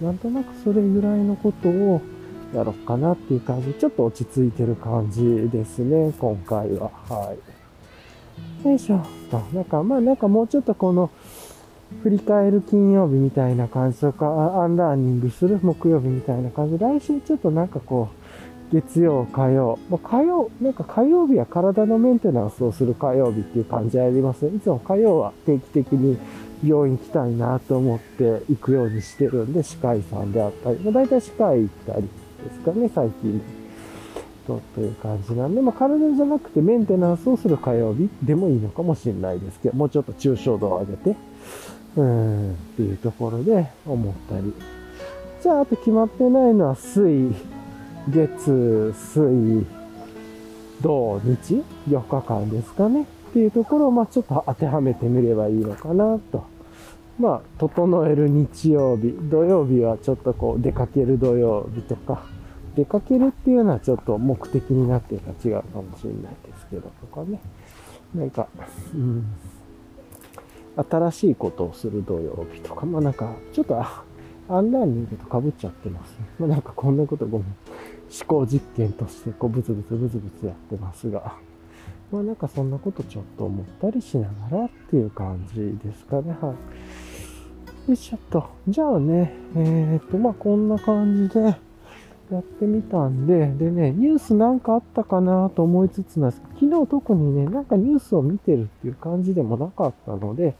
と。なんとなくそれぐらいのことをやろうかなっていう感じ。ちょっと落ち着いてる感じですね、今回は。はい。よいしょ。と。なんか、まあなんかもうちょっとこの、振り返る金曜日みたいな感じとか、アンラーニングする木曜日みたいな感じ。来週ちょっとなんかこう、月曜、火曜。まあ、火曜、なんか火曜日は体のメンテナンスをする火曜日っていう感じありますね。いつも火曜は定期的に病院行きたいなと思って行くようにしてるんで、歯科医さんであったり、まあ、大体歯科医行ったりですかね、最近。とという感じなんで、まあ、体じゃなくてメンテナンスをする火曜日でもいいのかもしれないですけど、もうちょっと抽象度を上げて、うーん、っていうところで思ったり。じゃあ、あと決まってないのは水、月、水、土、日、4日間ですかね。っていうところを、まあちょっと当てはめてみればいいのかなと。まあ、整える日曜日、土曜日はちょっとこう出かける土曜日とか、出かけるっていうのはちょっと目的になってるか違うかもしれないですけど、とかね。なんか、うん、新しいことをする土曜日とか、まあなんか、ちょっとアンラーニングと被っちゃってますね。まあなんかこんなことごめん。思考実験としてこうブツブツブツブツやってますが、まあなんかそんなことちょっと思ったりしながらっていう感じですかね。はい。よいしょっと。じゃあね、えー、っと、まあこんな感じでやってみたんで、でね、ニュースなんかあったかなと思いつつなんですけど、昨日特にね、なんかニュースを見てるっていう感じでもなかったので、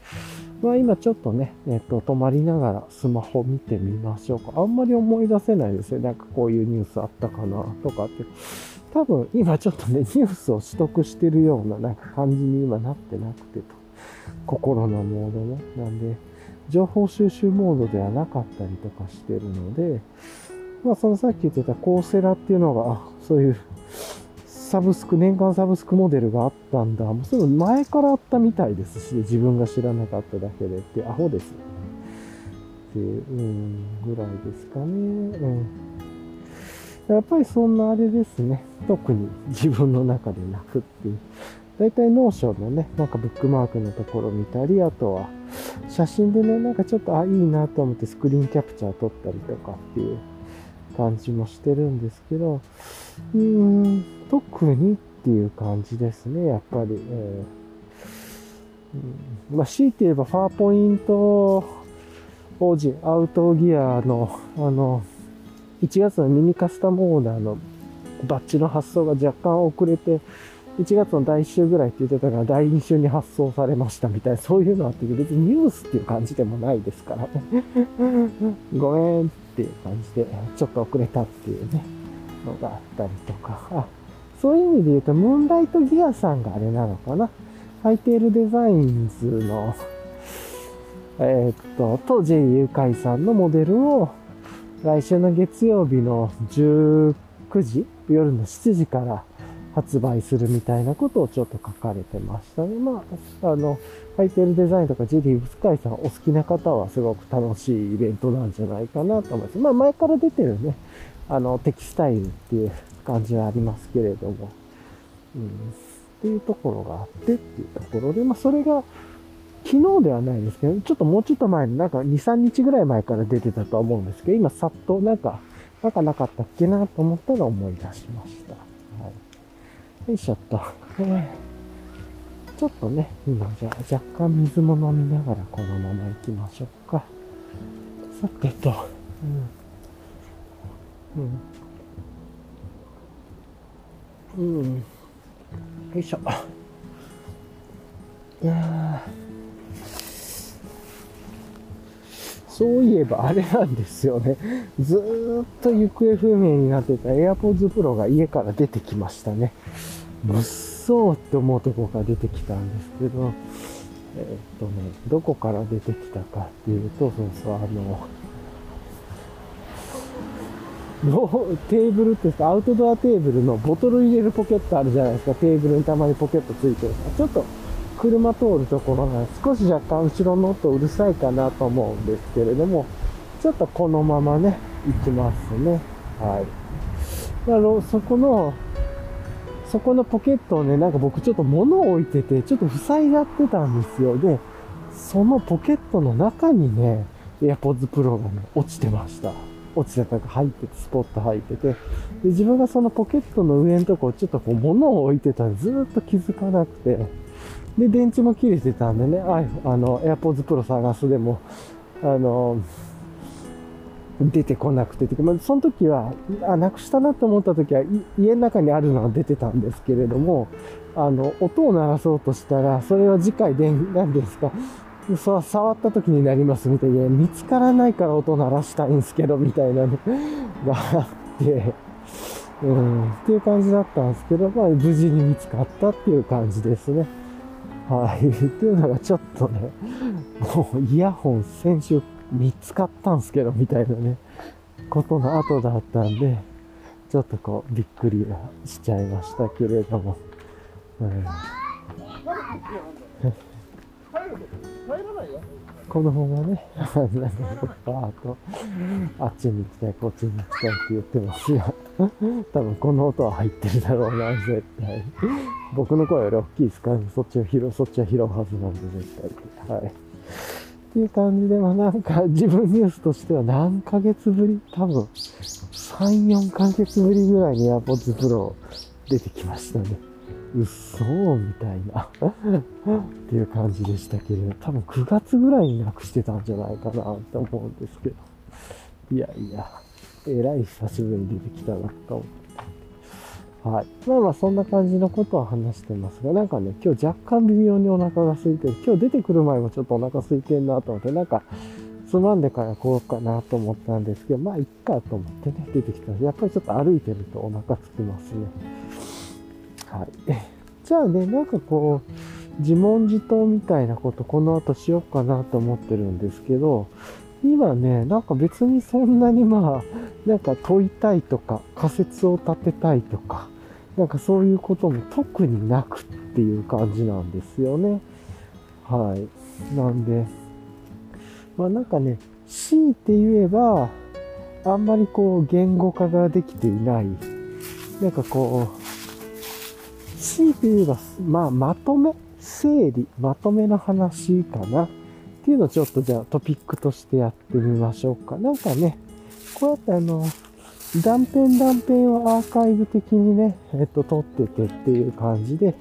まあ今ちょっとね、えっと、止まりながらスマホ見てみましょうか。あんまり思い出せないですよ。なんかこういうニュースあったかなとかって。多分今ちょっとね、ニュースを取得してるようななんか感じに今なってなくてと。心のモードね。なんで、情報収集モードではなかったりとかしてるので、まあそのさっき言ってたコーセラっていうのが、そういうサブスク、年間サブスクモデルがあったんだ。もうそれ前からあったみたいですし、自分が知らなかっただけでって、アホです。っていう、うん、ぐらいですかね。うん。やっぱりそんなあれですね。特に自分の中でなくっていう。だいたい Notion のね、なんかブックマークのところ見たり、あとは写真でね、なんかちょっと、あ、いいなと思ってスクリーンキャプチャー撮ったりとかっていう感じもしてるんですけど、うーん、特にっていう感じですね、やっぱり。えー、まあ、強いて言えば、ファーポイント OG、アウトギアの、あの、1月のミニカスタムオーダーのバッジの発送が若干遅れて、1月の第1週ぐらいって言ってたから第2週に発送されましたみたいな、そういうのあって別にニュースっていう感じでもないですからね。ごめんっていう感じで、ちょっと遅れたっていうね、のがあったりとか。そういう意味で言うと、ムーンライトギアさんがあれなのかな。ハイテールデザインズの、えー、っと、と J 誘拐さんのモデルを来週の月曜日の19時、夜の7時から発売するみたいなことをちょっと書かれてましたね。まあ、あの、ハイテールデザインとかジリー・ブスカイさんお好きな方はすごく楽しいイベントなんじゃないかなと思います。まあ前から出てるね、あの、テキスタイルっていう感じはありますけれども、うん、っていうところがあってっていうところで、まあそれが昨日ではないですけど、ちょっともうちょっと前になんか2、3日ぐらい前から出てたとは思うんですけど、今さっとなんか、なんかなかったっけなと思ったら思い出しました。よいしょっと。ちょっとね、今じゃ若干水も飲みながらこのまま行きましょうか。さてと、うん。うん。うん。よいしょ。いやそういえばあれなんですよね。ずーっと行方不明になってた AirPods Pro が家から出てきましたね。物騒って思うとこから出てきたんですけど、えーっとね、どこから出てきたかっていうと、そうそう、あの、テーブルっていうか、アウトドアテーブルのボトル入れるポケットあるじゃないですか。テーブルにたまにポケットついてる。ちょっと車通るところが少し若干後ろの音うるさいかなと思うんですけれども、ちょっとこのままね、行きますね。はい。だからそこの、そこのポケットをね、なんか僕ちょっと物を置いてて、ちょっと塞いじゃってたんですよ。で、そのポケットの中にね、AirPods Pro がね、落ちてました。落ちてたか入ってて、スポット入ってて。で、自分がそのポケットの上のとこを、ちょっとこう物を置いてたらずっと気づかなくて、で、電池も切れてたんでね、ああの、AirPods Pro 探すでも、あの、出てこなくて、てまあその時は、あ、なくしたなと思った時は、家の中にあるのが出てたんですけれども、あの、音を鳴らそうとしたら、それは次回で、何ですか、そう、触った時になりますみたいな、見つからないから音鳴らしたいんですけど、みたいなの があって、うん、っていう感じだったんですけど、まあ、無事に見つかったっていう感じですね。はい。っていうのがちょっとね、もうイヤホン先週見つかったんすけど、みたいなね、ことの後だったんで、ちょっとこう、びっくりはしちゃいましたけれども。うん子供がね、なんかバーと、あっちに行きたい、こっちに行きたいって言ってますが、多分この音は入ってるだろうな、絶対。僕の声より大きいですから、そっちを拾う、そっちは拾うはずなんで、絶対。はい。っていう感じで、まあなんか自分ニュースとしては何ヶ月ぶり？多分、3、4ヶ月ぶりぐらいに AirPods Pro 出てきましたね。うっそーみたいなっていう感じでしたけれど、多分9月ぐらいになくしてたんじゃないかなって思うんですけど。いやいや、えらい久しぶりに出てきたなと思って。はい。まあまあそんな感じのことを話してますが、なんかね、今日若干微妙にお腹が空いてる。今日出てくる前もちょっとお腹空いてんなと思って、なんか、つまんでからこうかなと思ったんですけど、まあいっかと思ってね、出てきたやっぱりちょっと歩いてるとお腹空きますね。はい。じゃあね、なんかこう、自問自答みたいなこと、この後しようかなと思ってるんですけど、今ね、なんか別にそんなにまあ、なんか問いたいとか、仮説を立てたいとか、なんかそういうことも特になくっていう感じなんですよね。はい。なんで、まあなんかね、強いて言えば、あんまりこう言語化ができていない。なんかこう、強いて言えば、まあ、まとめ、整理、まとめの話かな。っていうのをちょっとじゃあトピックとしてやってみましょうか。なんかね、こうやってあの、断片断片をアーカイブ的にね、えっと、撮っててっていう感じで、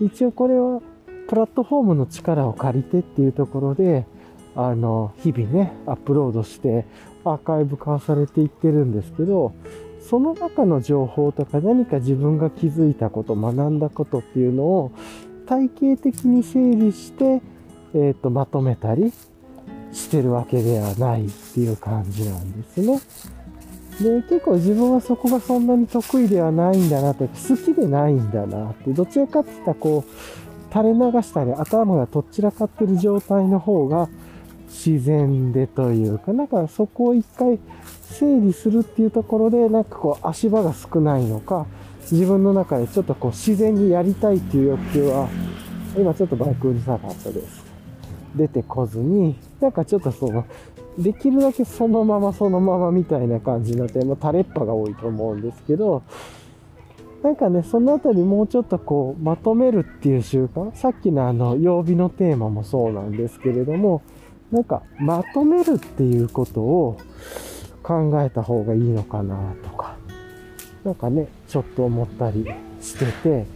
一応これはプラットフォームの力を借りてっていうところで、あの、日々ね、アップロードしてアーカイブ化されていってるんですけど、その中の情報とか何か自分が気づいたこと、学んだことっていうのを体系的に整理して、えっ、と、まとめたりしてるわけではないっていう感じなんですね。で、結構自分はそこがそんなに得意ではないんだなって、好きでないんだなって、どちらかって言ったらこう、垂れ流したり頭がとっちらかってる状態の方が自然でというか、なんかそこを一回整理するっていうところで、なんかこう足場が少ないのか、自分の中でちょっとこう自然にやりたいっていう欲求は、今ちょっとバイクうるさかったです。出てこずに、なんかちょっとその、できるだけそのままそのままみたいな感じになって、まあ、垂れっぱが多いと思うんですけど、なんかね、そのあたりもうちょっとこう、まとめるっていう習慣、さっきのあの、曜日のテーマもそうなんですけれども、なんか、まとめるっていうことを考えた方がいいのかなとか、なんかね、ちょっと思ったりしてて、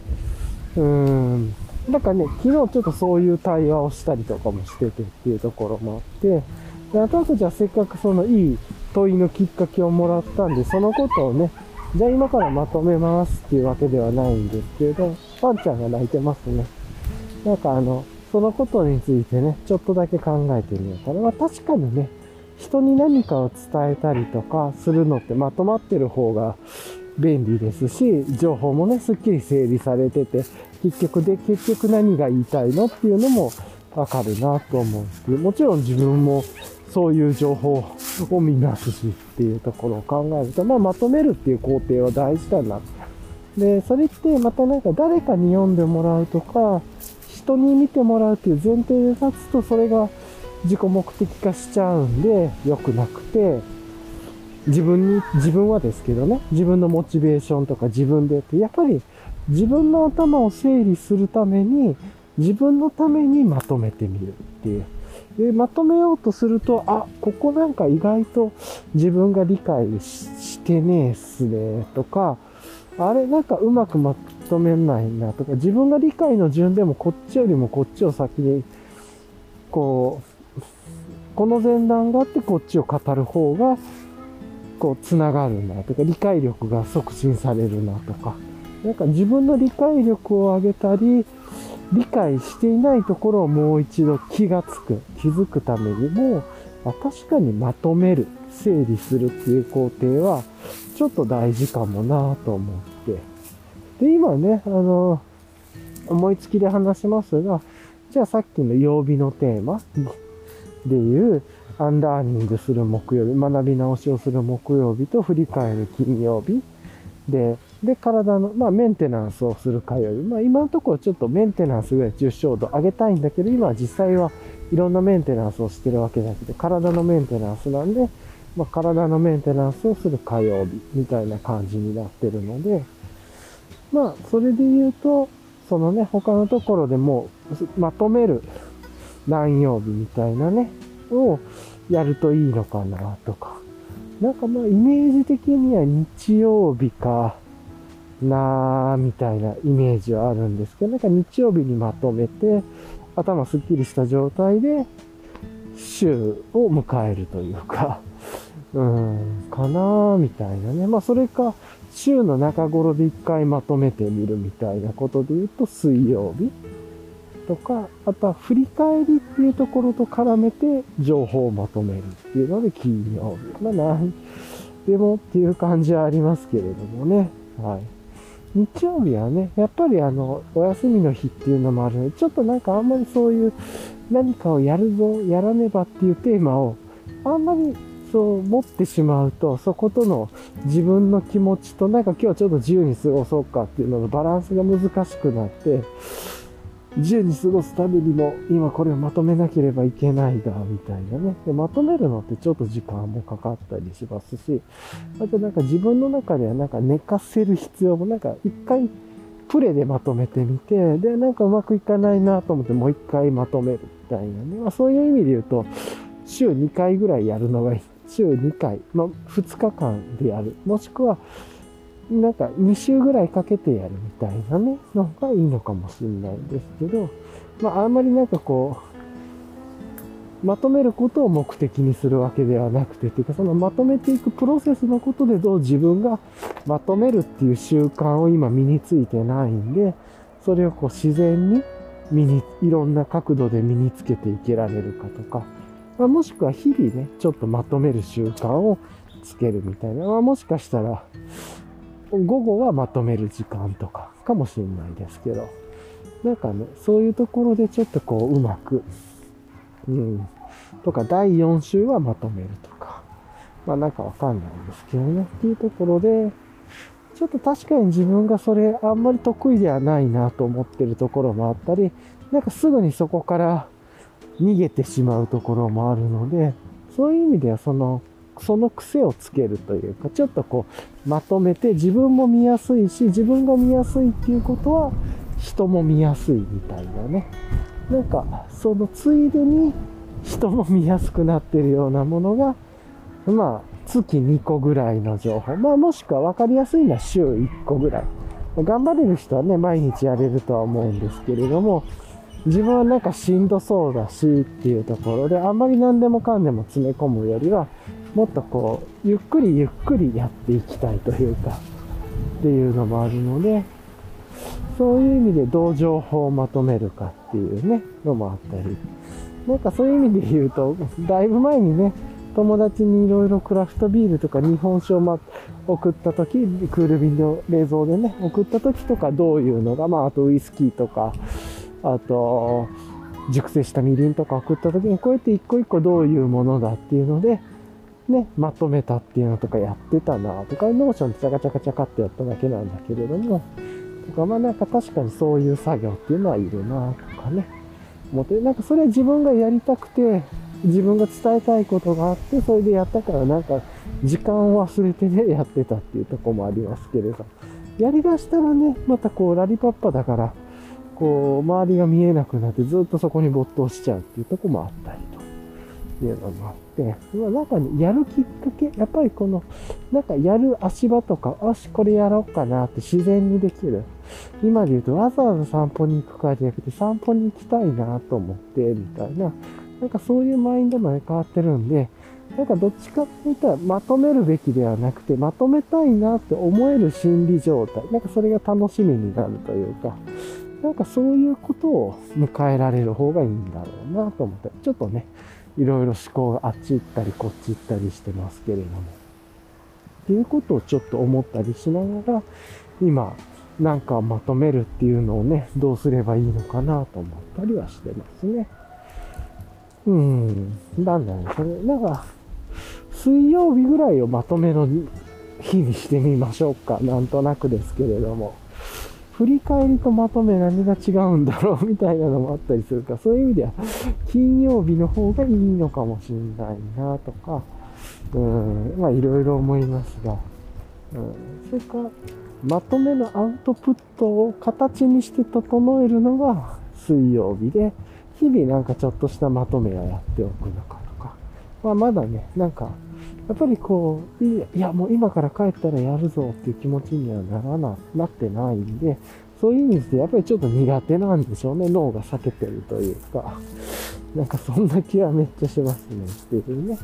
うーん、なんかね、昨日ちょっとそういう対話をしたりとかもしててっていうところもあって、であとあとじゃあせっかくそのいい問いのきっかけをもらったんで、そのことをね、じゃあ今からまとめますっていうわけではないんですけれど、ワンちゃんが泣いてますね。なんかあの、そのことについてね、ちょっとだけ考えてみようかな。まあ確かにね、人に何かを伝えたりとかするのってまとまってる方が便利ですし、情報もね、すっきり整理されてて、結局で、結局何が言いたいのっていうのもわかるなと思うっていう。もちろん自分もそういう情報を見ますしっていうところを考えると、まあまとめるっていう工程は大事だな。で、それってまたなんか誰かに読んでもらうとか、人に見てもらうっていう前提で立つと、それが自己目的化しちゃうんで、良くなくて、自分に、自分はですけどね、自分のモチベーションとか自分でって、やっぱり自分の頭を整理するために、自分のためにまとめてみるっていう。で、まとめようとすると、あ、ここなんか意外と自分が理解してねえっすね、とか、あれなんかうまくまとめないなとか、自分が理解の順でもこっちよりもこっちを先に、こう、この前段があってこっちを語る方が、こう、つながるなとか、理解力が促進されるなとか、なんか自分の理解力を上げたり、理解していないところをもう一度気がつく、気づくためにも、あ確かにまとめる、整理するっていう工程は、ちょっと大事かもなと思って。で、今ね、あの、思いつきで話しますが、じゃあさっきの曜日のテーマ でいう、アンラーニングする木曜日、学び直しをする木曜日と振り返る金曜日。で、で、体の、まあ、メンテナンスをする火曜日。まあ、今のところちょっとメンテナンスぐらい抽象度上げたいんだけど、今は実際はいろんなメンテナンスをしてるわけだけど、体のメンテナンスなんで、まあ、体のメンテナンスをする火曜日みたいな感じになってるので、まあ、それで言うと、そのね、他のところでもまとめる何曜日みたいなね、をやるといいのかなとか。なんかまあイメージ的には日曜日かなーみたいなイメージはあるんですけど、なんか日曜日にまとめて頭すっきりした状態で週を迎えるというか、うん、かなーみたいなね。まあそれか週の中頃で一回まとめてみるみたいなことで言うと水曜日とか、あとは振り返りっていうところと絡めて情報をまとめるっていうので金曜日。まあなんでもっていう感じはありますけれどもね。はい。日曜日はね、やっぱりあの、お休みの日っていうのもあるので、ちょっとなんかあんまりそういう何かをやるぞ、やらねばっていうテーマをあんまりそう持ってしまうと、そことの自分の気持ちとなんか今日ちょっと自由に過ごそうかっていうののバランスが難しくなって、自由に過ごすためにも今これをまとめなければいけないだ、みたいなね。で、まとめるのってちょっと時間もかかったりしますし、あとなんか自分の中ではなんか寝かせる必要もなんか一回プレでまとめてみて、で、なんかうまくいかないなと思ってもう一回まとめるみたいなね。まあそういう意味で言うと、週2回ぐらいやるのがいい。週2回、まあ2日間でやる。もしくは、なんか2週ぐらいかけてやるみたいなね、のがいいのかもしれないんですけど、まああんまりなんかこう、まとめることを目的にするわけではなくて、っていうかそのまとめていくプロセスのことでどう自分がまとめるっていう習慣を今身についてないんで、それをこう自然に身に、いろんな角度で身につけていけられるかとか、まあ、もしくは日々ね、ちょっとまとめる習慣をつけるみたいな、まあ、もしかしたら、午後はまとめる時間とかかもしれないですけど、なんかね、そういうところでちょっとこううまく、うん、とか第4週はまとめるとか、まあなんかわかんないんですけどね、っていうところで、ちょっと確かに自分がそれあんまり得意ではないなと思ってるところもあったり、なんかすぐにそこから逃げてしまうところもあるので、そういう意味ではそのその癖をつけるというか、ちょっとこう、まとめて自分も見やすいし、自分が見やすいっていうことは、人も見やすいみたいなね。なんか、そのついでに人も見やすくなってるようなものが、まあ、月2個ぐらいの情報。まあ、もしくは分かりやすいのは週1個ぐらい。頑張れる人はね、毎日やれるとは思うんですけれども、自分はなんかしんどそうだしっていうところで、あんまり何でもかんでも詰め込むよりは、もっとこう、ゆっくりゆっくりやっていきたいというか、っていうのもあるので、そういう意味でどう情報をまとめるかっていうね、のもあったり。なんかそういう意味で言うと、だいぶ前にね、友達にいろいろクラフトビールとか日本酒を、ま、送った時、クール便の冷蔵でね、送った時とかどういうのが、まあ、あとウイスキーとか、あと、熟成したみりんとか送った時に、こうやって一個一個どういうものだっていうので、ね、まとめたっていうのとかやってたなとか、 Notion でチャカチャカチャカってやっただけなんだけれども、とか、まあなんか確かにそういう作業っていうのはいるなとかね、思って、なんかそれは自分がやりたくて、自分が伝えたいことがあって、それでやったからなんか時間を忘れてね、やってたっていうとこもありますけれど、やりだしたらね、またこうラリパッパだから、こう周りが見えなくなってずっとそこに没頭しちゃうっていうとこもあったり。というのもあって、まあ、なんかね、やるきっかけ、やっぱりこの、なんかやる足場とか、よし、これやろうかなって自然にできる。今で言うとわざわざ散歩に行くかじゃなくて散歩に行きたいなと思って、みたいな。なんかそういうマインドまで変わってるんで、なんかどっちかって言ったらまとめるべきではなくて、まとめたいなって思える心理状態。なんかそれが楽しみになるというか、なんかそういうことを迎えられる方がいいんだろうなと思って、ちょっとね、いろいろ思考があっち行ったりこっち行ったりしてますけれども。っていうことをちょっと思ったりしながら、今、なんかまとめるっていうのをね、どうすればいいのかなと思ったりはしてますね。うん。なんだろう、それ、なんか、水曜日ぐらいをまとめの日にしてみましょうか。なんとなくですけれども。振り返りとまとめ何が違うんだろうみたいなのもあったりするから、そういう意味では、金曜日の方がいいのかもしれないなとか、うん、まあいろいろ思いますが、うん、それか、まとめのアウトプットを形にして整えるのが水曜日で、日々なんかちょっとしたまとめはやっておくのかとか、まあまだね、なんか、やっぱりこう、いや、もう今から帰ったらやるぞっていう気持ちにはならな、なってないんで、そういう意味でやっぱりちょっと苦手なんでしょうね。脳が避けてるというか、なんかそんな気はめっちゃしますねっていうね。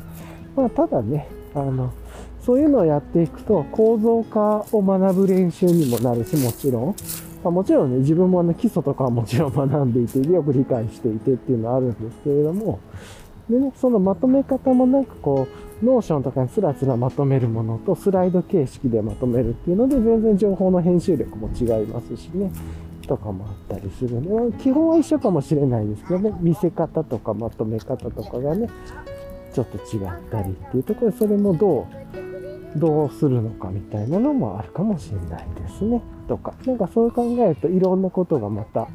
まあただね、あの、そういうのをやっていくと構造化を学ぶ練習にもなるし、もちろん。まあ、もちろんね、自分もあの基礎とかはもちろん学んでいて、よく理解していてっていうのはあるんですけれども、でね、そのまとめ方もなんかこう、 Notion とかにスラスラまとめるものとスライド形式でまとめるっていうので全然情報の編集力も違いますしね、とかもあったりするんで、基本は一緒かもしれないですけどね、見せ方とかまとめ方とかがね、ちょっと違ったりっていうところで、それもどう、どうするのかみたいなのもあるかもしれないですね、とか。なんかそう考えるといろんなことがまた、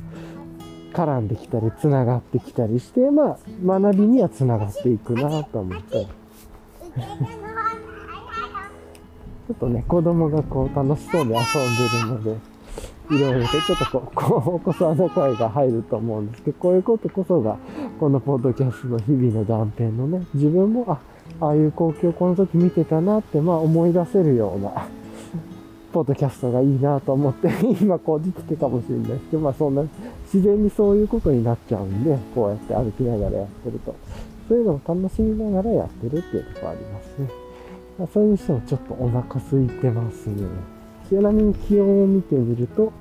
絡んできたり、繋がってきたりして、まあ、学びには繋がっていくなと思ったり。ちょっとね、子供がこう楽しそうに遊んでるので、いろいろとちょっとこう、こうお子さんの声が入ると思うんですけど、こういうことこそが、このポッドキャストの日々の断片のね、自分も、あ、ああいう光景をこの時見てたなって、まあ思い出せるような、ポッドキャストがいいなと思って、今こうじつけかもしれないですけど、まあそんな、自然にそういうことになっちゃうんで、こうやって歩きながらやってると。そういうのを楽しみながらやってるっていうとこありますね。まあ、それにしてもちょっとお腹空いてますね。ちなみに気温を見てみると、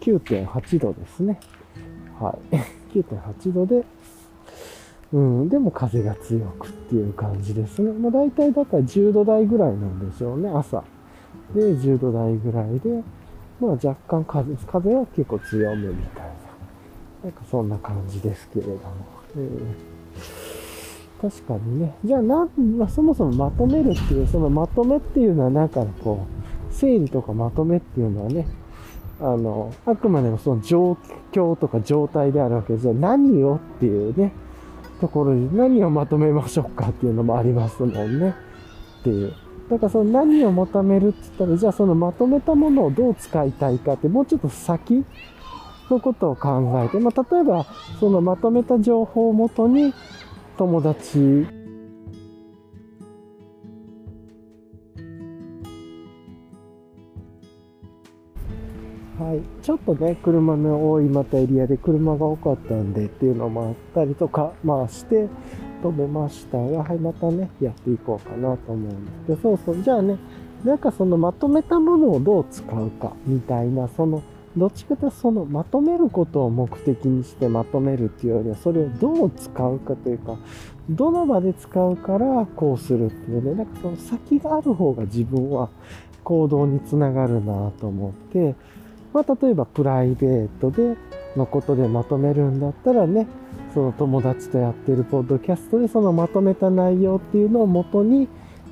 9.8度ですね。はい。9.8度で、うん、でも風が強くっていう感じですね。まあ大体だから10度台ぐらいなんでしょうね、朝。で、10度台ぐらいで、まあ若干風、風は結構強めみたいな。なんかそんな感じですけれども。えー確かにね。じゃあなん、まあ、そもそもまとめるっていう、そのまとめっていうのはなんかこう、整理とかまとめっていうのはね、あの、あくまでもその状況とか状態であるわけで、じゃあ何をっていうね、ところで何をまとめましょうかっていうのもありますもんね。っていう。だからその何をまとめるって言ったら、じゃあそのまとめたものをどう使いたいかって、もうちょっと先のことを考えて、まあ、例えば、そのまとめた情報をもとに、友達。はい、ちょっとね、車の多いまたエリアで車が多かったんでっていうのもあったりとか、まあして止めました。が、はい、またね、やっていこうかなと思うんです。けど、そうそう、じゃあね、なんかそのまとめたものをどう使うかみたいな、その、どっちかというとそのまとめることを目的にしてまとめるっていうよりは、それをどう使うかというか、どの場で使うからこうするっていうね、なんかその先がある方が自分は行動につながるなと思って、まあ例えばプライベートでのことでまとめるんだったらね、その友達とやってるポッドキャストでそのまとめた内容っていうのをもとに、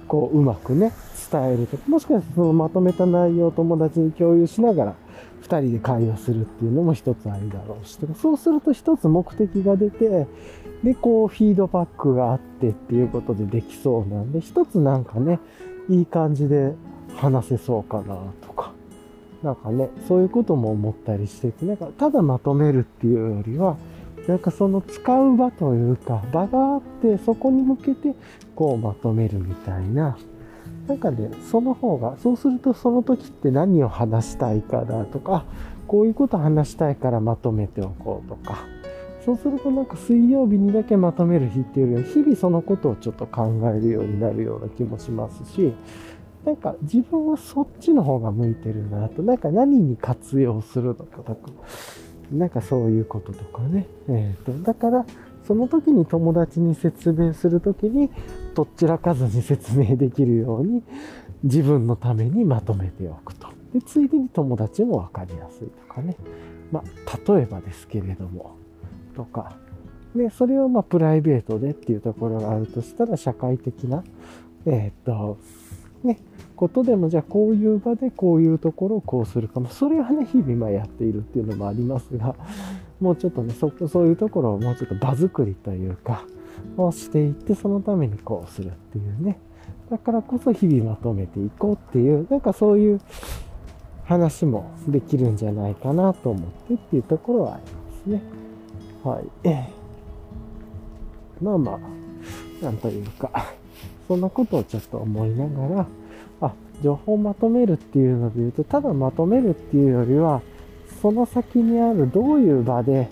こううまくね、伝えるとか、もしかしたらそのまとめた内容を友達に共有しながら、二人で会話するっていうのも一つありだろうし、そうすると一つ目的が出て、で、こうフィードバックがあってっていうことでできそうなんで、一つなんかね、いい感じで話せそうかなとか、なんかね、そういうことも思ったりしてて、なんかただまとめるっていうよりは、なんかその使う場というか、場があって、そこに向けてこうまとめるみたいな、なんかね、その方が、そうするとその時って何を話したいかだとか、こういうこと話したいからまとめておこうとか、そうするとなんか水曜日にだけまとめる日っていうよりは、日々そのことをちょっと考えるようになるような気もしますし、なんか自分はそっちの方が向いてるなと、なんか何に活用するのかとか、なんかそういうこととかね。えっ、ー、と、だから、その時に友達に説明する時に、どちらかずに説明できるように、自分のためにまとめておくと。で、ついでに友達もわかりやすいとかね。まあ、例えばですけれども、とか。で、それをま、プライベートでっていうところがあるとしたら、社会的な、えっ、と、ね、ことでも、じゃあこういう場でこういうところをこうするかも、それはね、日々まやっているっていうのもありますが、もうちょっとね、そ、そういうところをもうちょっと場作りというか、をしていって、そのためにこうするっていうね。だからこそ日々まとめていこうっていう、なんかそういう話もできるんじゃないかなと思ってっていうところはありますね。はい。まあまあ、なんというか、そんなことをちょっと思いながら、あ、情報をまとめるっていうので言うと、ただまとめるっていうよりは、その先にあるどういう場で、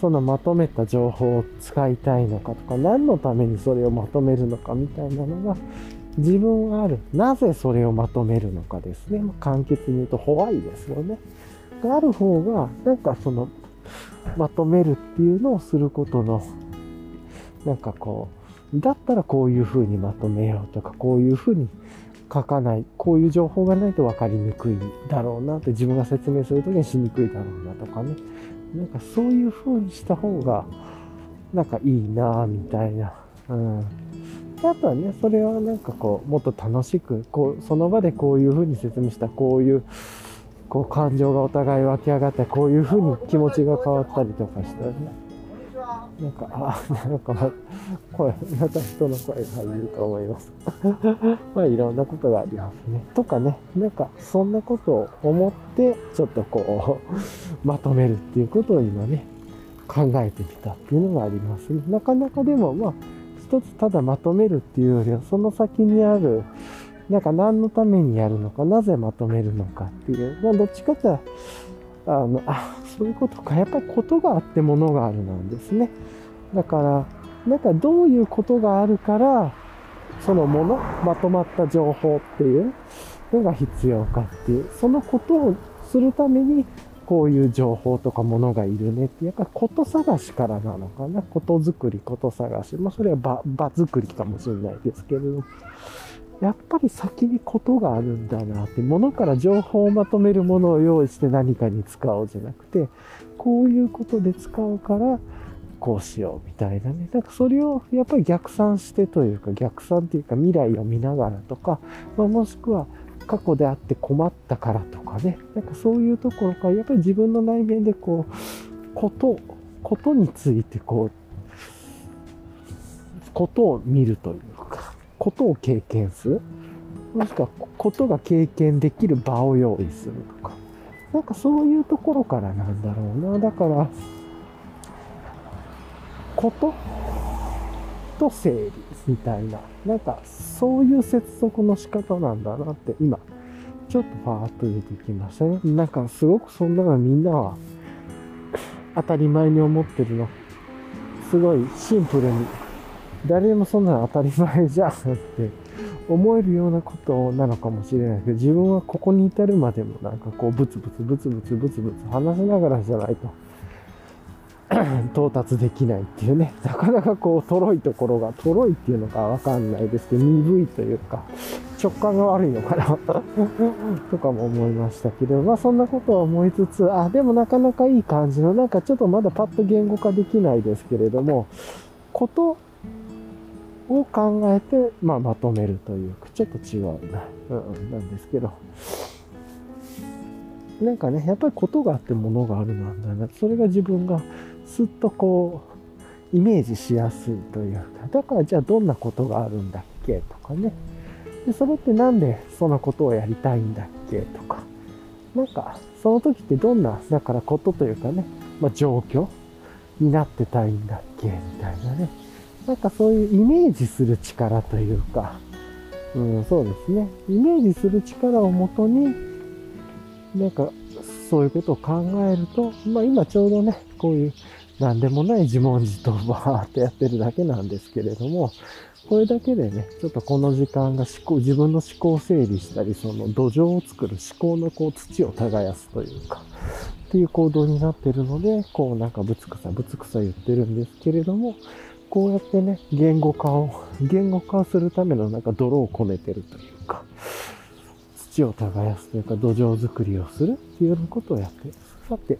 そのまとめた情報を使いたいのかとか、何のためにそれをまとめるのかみたいなのが、自分がある。なぜそれをまとめるのかですね。ま、簡潔に言うと、ホワイですよね。がある方が、なんかその、まとめるっていうのをすることの、なんかこう、だったらこういう風にまとめようとか、こういう風に書かない、こういう情報がないと分かりにくいだろうなって自分が説明するときにしにくいだろうなとかね。なんかそういう風にした方が、なんかいいなぁみたいな。うん。あとはね、それはなんかこう、もっと楽しく、こう、その場でこういう風に説明した、こういう、こう感情がお互い湧き上がって、こういう風に気持ちが変わったりとかしたらね。なんか、あ、なんか、声、また人の声が入ると思います。まあ、いろんなことがありますね。とかね、なんか、そんなことを思って、ちょっとこう、まとめるっていうことを今ね、考えてみたっていうのがありますね。なかなかでも、まあ、一つただまとめるっていうよりは、その先にある、なんか何のためにやるのか、なぜまとめるのかっていう、まあ、どっちかというと、あの、あ、そういうことか。やっぱりことがあってものがあるなんですね。だから、なんかどういうことがあるから、そのもの、まとまった情報っていうのが必要かっていう、そのことをするために、こういう情報とかものがいるねって、やっぱこと探しからなのかな。ことづくり、こと探し。まあそれは場、場作りかもしれないですけれども。やっぱり先にことがあるんだなって、ものから情報をまとめるものを用意して何かに使おうじゃなくて、こういうことで使うから、こうしようみたいなね。なんかそれをやっぱり逆算してというか、逆算っていうか未来を見ながらとか、まあ、もしくは過去であって困ったからとかね。なんかそういうところから、やっぱり自分の内面でこう、こと、ことについてこう、ことを見るという、ことを経験する？もしくは、ことが経験できる場を用意するとか。なんかそういうところからなんだろうな。だから、ことと整理みたいな。なんか、そういう接続の仕方なんだなって今、ちょっとパーッと出てきましたね。なんか、すごくそんなのみんなは当たり前に思ってるの。すごいシンプルに誰もそんなの当たり前じゃんって思えるようなことなのかもしれないけど、自分はここに至るまでもなんかこう、ブツブツブツブツブツブツ話しながらじゃないと、到達できないっていうね、なかなかこう、とろいところが、とろいっていうのかわかんないですけど、鈍いというか、直感が悪いのかなとかも思いましたけど、まあそんなことは思いつつ、あ、でもなかなかいい感じの、なんかちょっとまだパッと言語化できないですけれども、ことを考えて、まあまとめるというか、ちょっと違うな、うん、なんですけど、なんかね、やっぱりことがあってものがあるなんだな。それが自分がすっとこう、イメージしやすいというか、だからじゃあどんなことがあるんだっけとかね。で、それってなんでそのことをやりたいんだっけとか。なんか、その時ってどんな、だからことというかね、まあ状況になってたいんだっけみたいなね。なんかそういうイメージする力というか、うん、そうですね。イメージする力をもとに、なんか、そういうことを考えると、まあ今ちょうどね、こういう何でもない自問自答バーってやってるだけなんですけれども、これだけでね、ちょっとこの時間が思考、自分の思考を整理したり、その土壌を作る思考のこう土を耕すというか、っていう行動になってるので、こうなんかぶつくさぶつくさ言ってるんですけれども、こうやってね、言語化を、言語化をするためのなんか泥をこねてるというか、土を耕すというか土壌作りをするっていうようなことをやってる。さて、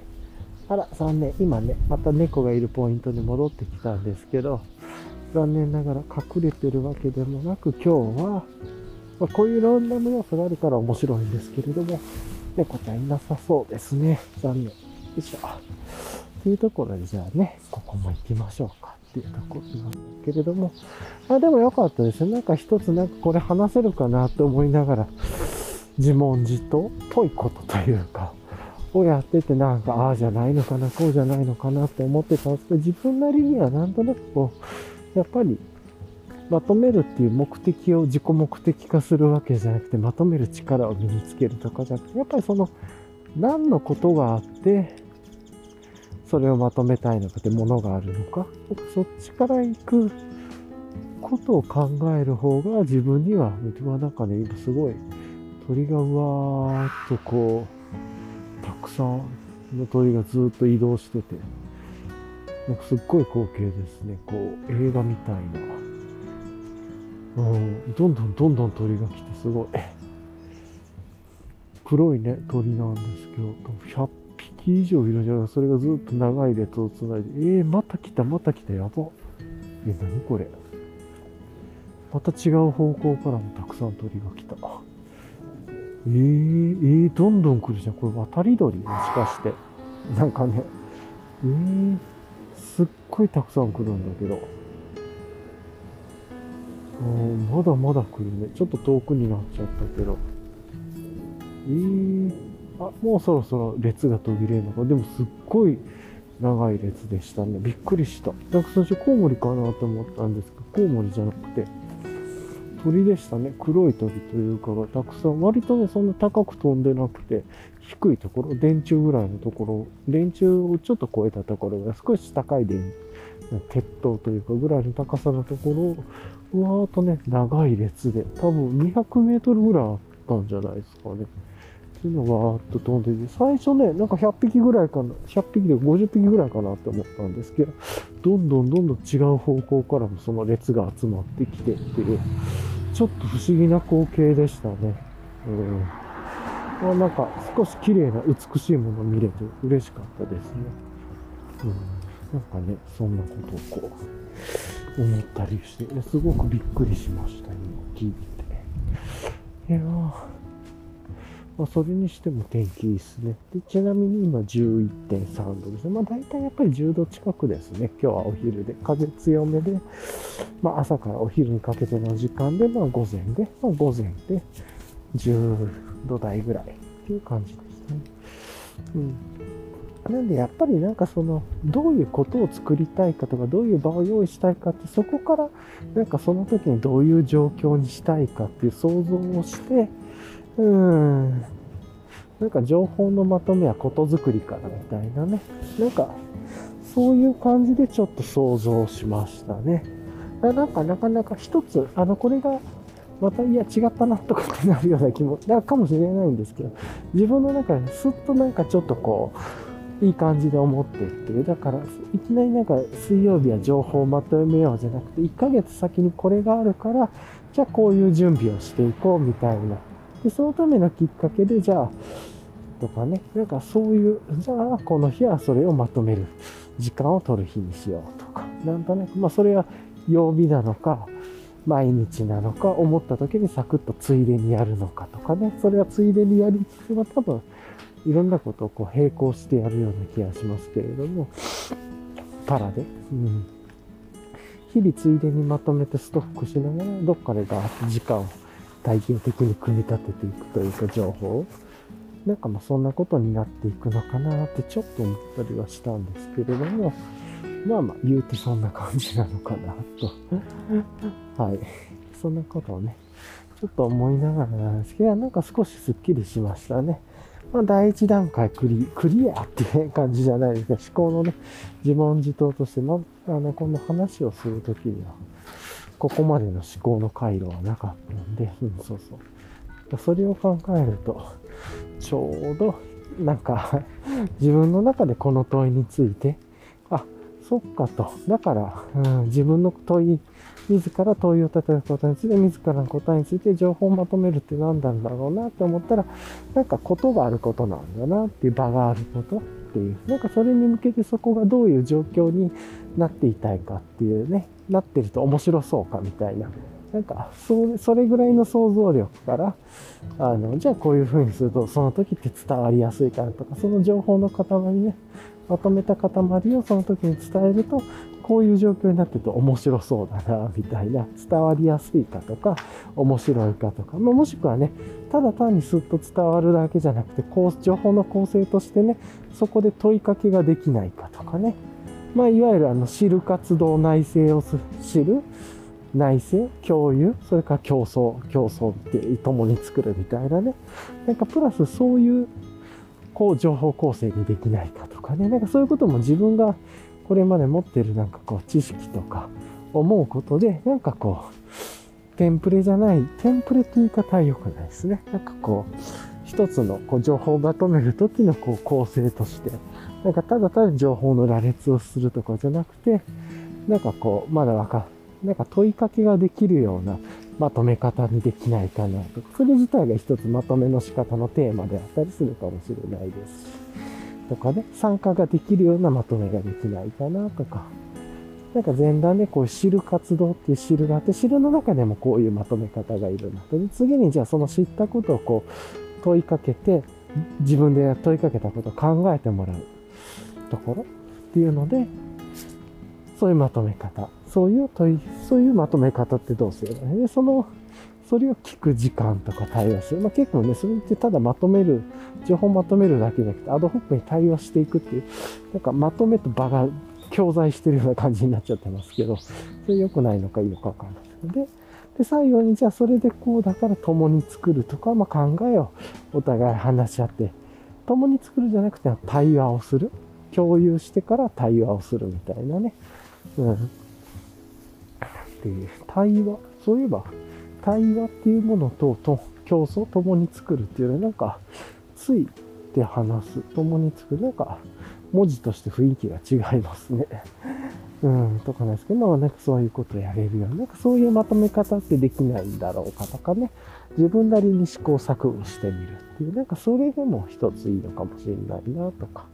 あら、残念。今ね、また猫がいるポイントに戻ってきたんですけど、残念ながら隠れてるわけでもなく、今日は、まあ、こういうランダム要素があるから面白いんですけれども、猫ちゃんいなさそうですね。残念。よいしょ。というところで、じゃあね、ここも行きましょうかっていうところなんだけれども、あ、でもよかったですね。なんか一つなんかこれ話せるかなと思いながら、自問自答っぽいことというか、をやっててなんか、ああじゃないのかな、こうじゃないのかなって思ってたんですけど、自分なりにはなんとなくこう、やっぱり、まとめるっていう目的を自己目的化するわけじゃなくて、まとめる力を身につけるとかじゃなくて、やっぱりその、何のことがあって、それをまとめたいのかってものがあるのか、そっちから行くことを考える方が自分には、自分はなんかね、今すごい鳥がうわーっとこう、たくさんの鳥がずっと移動してて、なんかすっごい光景ですね。こう、映画みたいな。うん、どんどんどんどん鳥が来てすごい。黒いね、鳥なんですけど、100匹以上いるじゃないそれがずっと長い列をつないで、えー、また来た、また来た、やば。え、何これ。また違う方向からもたくさん鳥が来た。えー、えー、どんどん来るじゃん。これ渡り鳥？もしかして。なんかね、えー、すっごいたくさん来るんだけど。まだまだ来るね。ちょっと遠くになっちゃったけど。えー、あ、もうそろそろ列が途切れるのか。でもすっごい長い列でしたね。びっくりした。なんか最初コウモリかなと思ったんですけど、コウモリじゃなくて、鳥でしたね。黒い鳥というかがたくさん、割とね、そんな高く飛んでなくて、低いところ、電柱ぐらいのところ、電柱をちょっと超えたところが少し高い電、鉄塔というかぐらいの高さのところを、うわーっとね、長い列で、多分200メートルぐらいあったんじゃないですかね。っていうのがわーっと飛んでて、最初ね、なんか100匹ぐらいかな、100匹で50匹ぐらいかなって思ったんですけど、どんどんどんどん違う方向からもその列が集まってきてっていう、ちょっと不思議な光景でしたね。うん。まあ、なんか少し綺麗な美しいもの見れて嬉しかったですね。うん。なんかね、そんなことをこう、思ったりして、すごくびっくりしました、今聞いて。いやー。まあ、それにしても天気いいですね。でちなみに今11.3度ですね。まあ大体やっぱり10度近くですね。今日はお昼で。風強めで、まあ朝からお昼にかけての時間で、まあ午前で、まあ午前で10度台ぐらいっていう感じですね。うん。なんでやっぱりなんかその、どういうことを作りたいかとか、どういう場を用意したいかって、そこからなんかその時にどういう状況にしたいかっていう想像をして、うん。なんか情報のまとめはことづくりからみたいなね。なんか、そういう感じでちょっと想像しましたね。なんかなかなか一つ、あの、これがまたいや違ったなとかってなるような気もかもしれないんですけど自分の中ですっとなんかちょっとこういい感じで思ってっていうだからいきなりなんか水曜日は情報をまとめようじゃなくて1ヶ月先にこれがあるからじゃあこういう準備をしていこうみたいなでそのためのきっかけでじゃあとかね。なんかそういうじゃあこの日はそれをまとめる。時間を取る日にしようとか。なんとなくまあそれは曜日なのか毎日なのか思った時にサクッとついでにやるのかとかね、それはついでにやりつつは多分いろんなことをこう並行してやるような気がしますけれども、パラで。うん、日々ついでにまとめてストックしながら、どっかでガーッと時間を体系的に組み立てていくというか情報。なんかまあそんなことになっていくのかなってちょっと思ったりはしたんですけれども、まあまあ言うてそんな感じなのかなと。はい。そんなことをね、ちょっと思いながらなんですけど、なんか少しスッキリしましたね。まあ、第一段階クリクリアっていう感じじゃないですか。思考のね、自問自答として、まあの、この話をするときには、ここまでの思考の回路はなかったんで、うん、そうそう。それを考えると、ちょうど、なんか自分の中でこの問いについて、あ、そっかと。だから、うん、自分の問い、自ら問いを立てることについて、自らの答えについて情報をまとめるって何なんだろうなって思ったら、なんかことがあることなんだなっていう場があることっていう、なんかそれに向けてそこがどういう状況になっていたいかっていうね、なってると面白そうかみたいな。なんか、そそれぐらいの想像力から、あの、じゃあこういう風にすると、その時って伝わりやすいからとか、その情報の塊ね、まとめた塊をその時に伝えると、こういう状況になってると面白そうだな、みたいな、伝わりやすいかとか、面白いかとか、まあ、もしくはね、ただ単にスッと伝わるだけじゃなくて、こう情報の構成としてね、そこで問いかけができないかとかね、まあ、いわゆるあの、知る活動内政を知る、内政、共有、それから競争、競争って共に作るみたいなね。なんかプラスそういうこう情報構成にできないかとかね、なんかそういうことも自分がこれまで持ってるなんかこう知識とか思うことで、なんかこう、テンプレじゃない、テンプレって言い方は良くないですね。なんかこう、一つのこう情報をまとめるときのこう構成として、なんかただただ情報の羅列をするとかじゃなくて、なんかこう、まだわか、なんか問いかけができるようなまとめ方にできないかなとか、それ自体が一つまとめの仕方のテーマであったりするかもしれないです。し、とかね、参加ができるようなまとめができないかなとか、なんか前段でこういう知る活動っていう知るがあって、知るの中でもこういうまとめ方がいるなと。で次にじゃあその知ったことをこう問いかけて、自分で問いかけたことを考えてもらう。ところっていうので、そういうまとめ方。そういう問い、そういうまとめ方ってどうすればいいで、その、それを聞く時間とか対話する。まあ、結構ね、それってただまとめる、情報まとめるだけじゃなくて、アドホックに対話していくっていう、なんかまとめと場が共在してるような感じになっちゃってますけど、それ良くないのかいいのかわかんないで、で、最後にじゃあそれでこうだから共に作るとか、まあ、考えをお互い話し合って、共に作るじゃなくて対話をする。共有してから対話をするみたいなね。うん。っていう、対話、そういえば、対話っていうものと、と、競争、共に作るっていうのは、なんか、ついて話す、共に作る、なんか、文字として雰囲気が違いますね。うん、とかなんですけど、なんかそういうことやれるような、なんかそういうまとめ方ってできないんだろうかとかね、自分なりに試行錯誤してみるていう、なんかそれでも一ついいのかもしれないなとか。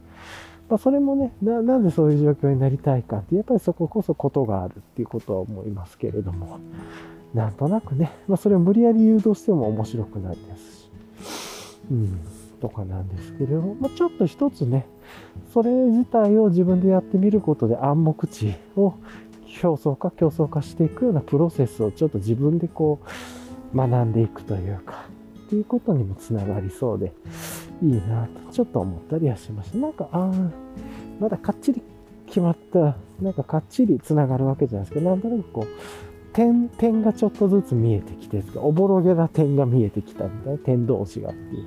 まあ、それもねな、なんでそういう状況になりたいかって、やっぱりそここそことがあるっていうことは思いますけれども、なんとなくね、まあ、それを無理やり誘導しても面白くないですし、うん、とかなんですけれども、まあ、ちょっと一つね、それ自体を自分でやってみることで暗黙知を競争化、競争化していくようなプロセスをちょっと自分でこう学んでいくというか、っていうことにもつながりそうで、いいなとちょっと思ったりはしました。なんか、ああ、まだかっちり決まった、なんかかっちりつながるわけじゃないですけど、なんとなくこう、点、点がちょっとずつ見えてきて、おぼろげな点が見えてきたみたいな、点同士がっていう。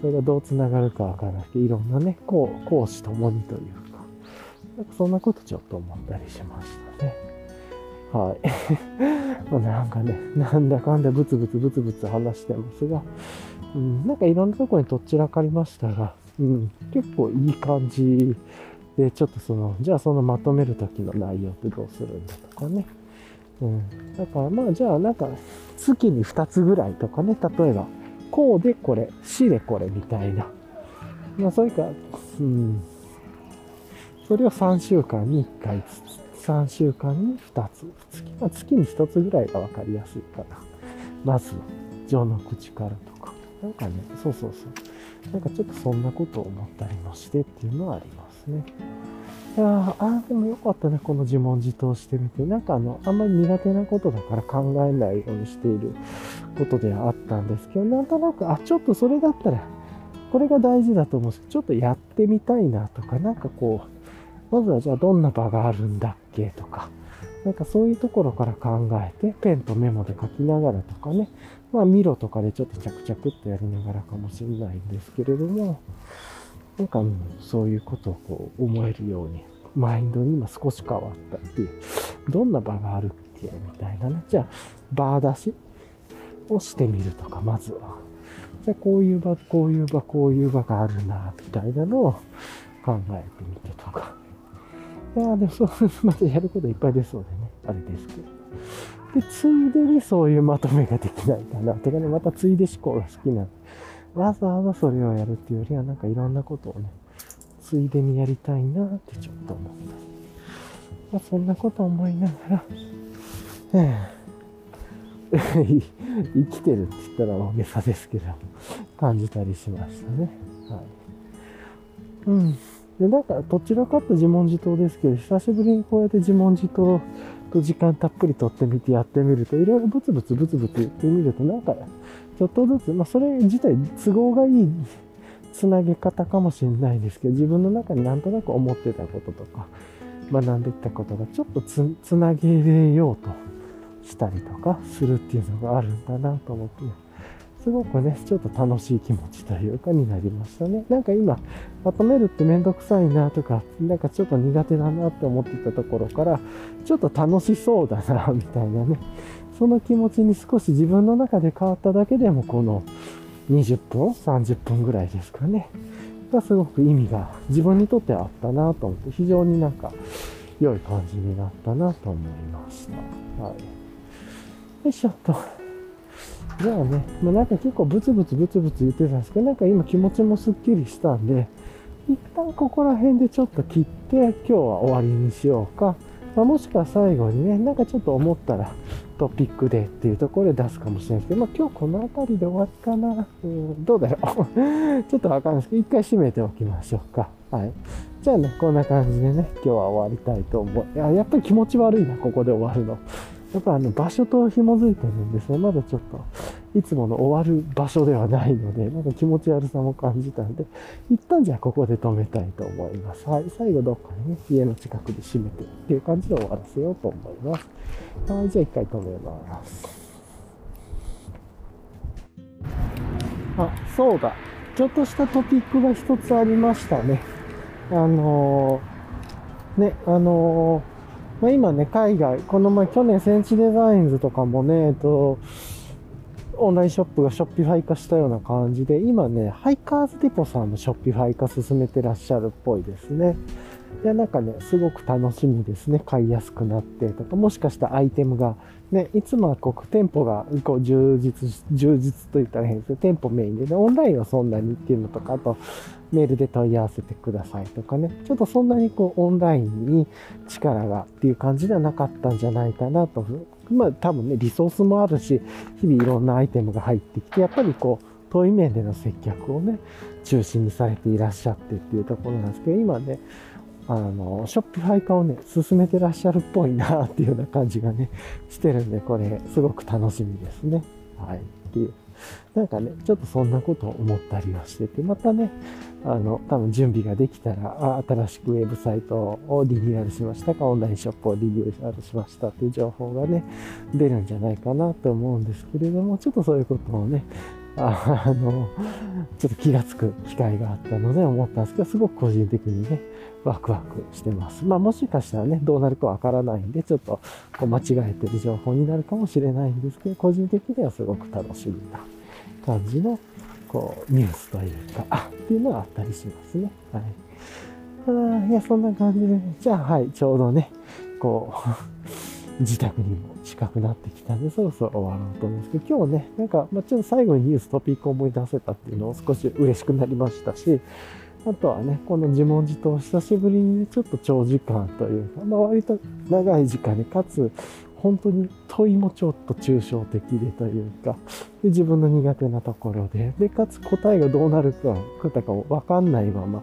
それがどうつながるかわからなくて、いろんなね、こう、講師ともにというか、なんかそんなことちょっと思ったりしました。はい。なんかね、なんだかんだブツブツブツブツ話してますが、うん、なんかいろんなとこにとっちらかりましたが、うん、結構いい感じで、ちょっとその、じゃあそのまとめる時の内容ってどうするんだとかね。うん。だからまあじゃあなんか月に2つぐらいとかね、例えば、こうでこれ、死でこれみたいな。まあそれか、うん。それを3週間に1回ずつ、3週間に2つ。月,、まあ、月に1つぐらいが分かりやすいかな。まず、情の口からとか。なんかね、そうそうそう。なんかちょっとそんなことを思ったりもしてっていうのはありますね。いやあでもよかったね、この自問自答してみて。なんかあの、あんまり苦手なことだから考えないようにしていることではあったんですけど、なんとなく、あ、ちょっとそれだったら、これが大事だと思うんですけど、ちょっとやってみたいなとか、なんかこう、まずはじゃあどんな場があるんだっけとか、なんかそういうところから考えて、ペンとメモで書きながらとかね、まあミロとかでちょっと着々っとやりながらかもしれないんですけれども、なんかそういうことをこう思えるように、マインドに今少し変わったっていう、どんな場があるっけみたいなね。じゃあ、バー出しをしてみるとか、まずは。じゃあ、こういう場、こういう場、こういう場があるな、みたいなのを考えてみてとか。いやでもそう、またやることいっぱい出そうでね、あれですけど。で、ついでにそういうまとめができないかな。とかね、またついで思考が好きなんで。わざわざそれをやるっていうよりは、なんかいろんなことをね、ついでにやりたいなってちょっと思った。まあ、そんなこと思いながら、え 生きてるって言ったら大げさですけど、感じたりしましたね。はい。うん。で、なんか、どちらかと自問自答ですけど、久しぶりにこうやって自問自答と時間たっぷりとってみてやってみると、いろいろブツブツブツブツ言ってみると、なんか、ちょっとずつ、まあ、それ自体都合がいいつなげ方かもしれないですけど、自分の中になんとなく思ってたこととか、学んできたことがちょっとつつなげれようとしたりとかするっていうのがあるんだなと思って、すごくね、ちょっと楽しい気持ちというかになりましたね。なんか今、まとめるってめんどくさいなとか、なんかちょっと苦手だなって思ってたところから、ちょっと楽しそうだな、みたいなね。その気持ちに少し自分の中で変わっただけでも、この20分 ?30 分ぐらいですかね。がすごく意味が自分にとってあったなと思って、非常になんか良い感じになったなと思いました。はい。よいしょっと。じゃあね、まあ、なんか結構ブツブツブツブツ言ってたんですけど、なんか今気持ちもすっきりしたんで、一旦ここら辺でちょっと切って、今日は終わりにしようか。まあ、もしくは最後にね、なんかちょっと思ったらトピックでっていうところで出すかもしれないですけど、まあ、今日この辺りで終わりかな。うん、どうだろう。ちょっとわかんないですけど、一回閉めておきましょうか。はい。じゃあね、こんな感じでね、今日は終わりたいと思う。いや、やっぱり気持ち悪いな、ここで終わるの。やっぱあの場所と紐づいてるんですね。まだちょっといつもの終わる場所ではないので、なんか気持ち悪さも感じたんで、一旦じゃあここで止めたいと思います。はい。最後どっかにね、家の近くで閉めてっていう感じで終わらせようと思います。はい。じゃあ一回止めます。あ、そうだ。ちょっとしたトピックが一つありましたね。あのー、ね、あのー、まあ、今ね、海外、この前、去年 Senchi Designs とかもね、えっと、オンラインショップが Shopify 化したような感じで、今ね、 Hiker's Depot さんも Shopify 化進めてらっしゃるっぽいですね。いや、なんかね、すごく楽しみですね。買いやすくなってとか、もしかしたらアイテムが、ね、いつもはこう、店舗がこう充実、充実と言ったら変ですけど、店舗メインでね、オンラインはそんなにっていうのとか、あと、メールで問い合わせてくださいとかね、ちょっとそんなにこう、オンラインに力がっていう感じではなかったんじゃないかなと。まあ、多分ね、リソースもあるし、日々いろんなアイテムが入ってきて、やっぱりこう、遠い面での接客をね、中心にされていらっしゃってっていうところなんですけど、今ね、あの、ショッピファイ化をね、進めてらっしゃるっぽいなっていうような感じがね、してるんで、これ、すごく楽しみですね。はい。っていう。なんかね、ちょっとそんなことを思ったりはしてて、またね、あの、多分準備ができたら、新しくウェブサイトをリニューアルしましたか、オンラインショップをリニューアルしましたっていう情報がね、出るんじゃないかなと思うんですけれども、ちょっとそういうことをね、あの、ちょっと気がつく機会があったので思ったんですけど、すごく個人的にね、ワクワクしてます。まあもしかしたらね、どうなるかわからないんで、ちょっとこう間違えてる情報になるかもしれないんですけど、個人的にはすごく楽しみな感じの、こう、ニュースというか、っていうのはあったりしますね。はい。あいや、そんな感じで、じゃあ、はい、ちょうどね、こう、自宅にも近くなってきたんで、そろそろ終わろうと思うんですけど、今日ね、なんか、まあ、ちょっと最後にニューストピックを思い出せたっていうのを少し嬉しくなりましたし、あとはね、この自問自答久しぶりにね、ちょっと長時間というか、まあ割と長い時間に、かつ、本当に問いもちょっと抽象的でというか、で自分の苦手なところで、で、かつ答えがどうなるか、かかわかんないまま、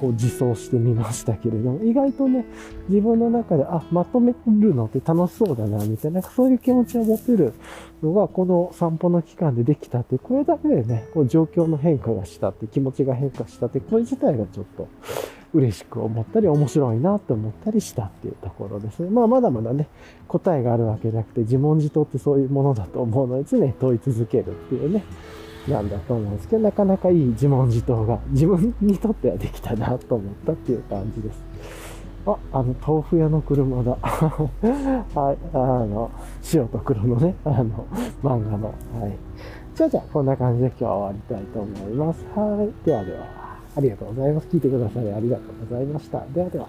こう自走してみましたけれども、意外とね、自分の中で、あ、まとめるのって楽しそうだな、みたいな、そういう気持ちを持てるのが、この散歩の期間でできたって、これだけでね、こう状況の変化がしたって、気持ちが変化したって、これ自体がちょっと嬉しく思ったり、面白いなと思ったりしたっていうところですね。まあ、まだまだね、答えがあるわけじゃなくて、自問自答ってそういうものだと思うので、常に問い続けるっていうね、なんだと思うんですけど、なかなかいい自問自答が自分にとってはできたなと思ったっていう感じです。あ、あの、豆腐屋の車だ。はい、あの、白と黒のね、あの、漫画の。はい。じゃあじゃあ、こんな感じで今日は終わりたいと思います。はい。ではでは、ありがとうございます。聞いてくださりありがとうございました。ではでは。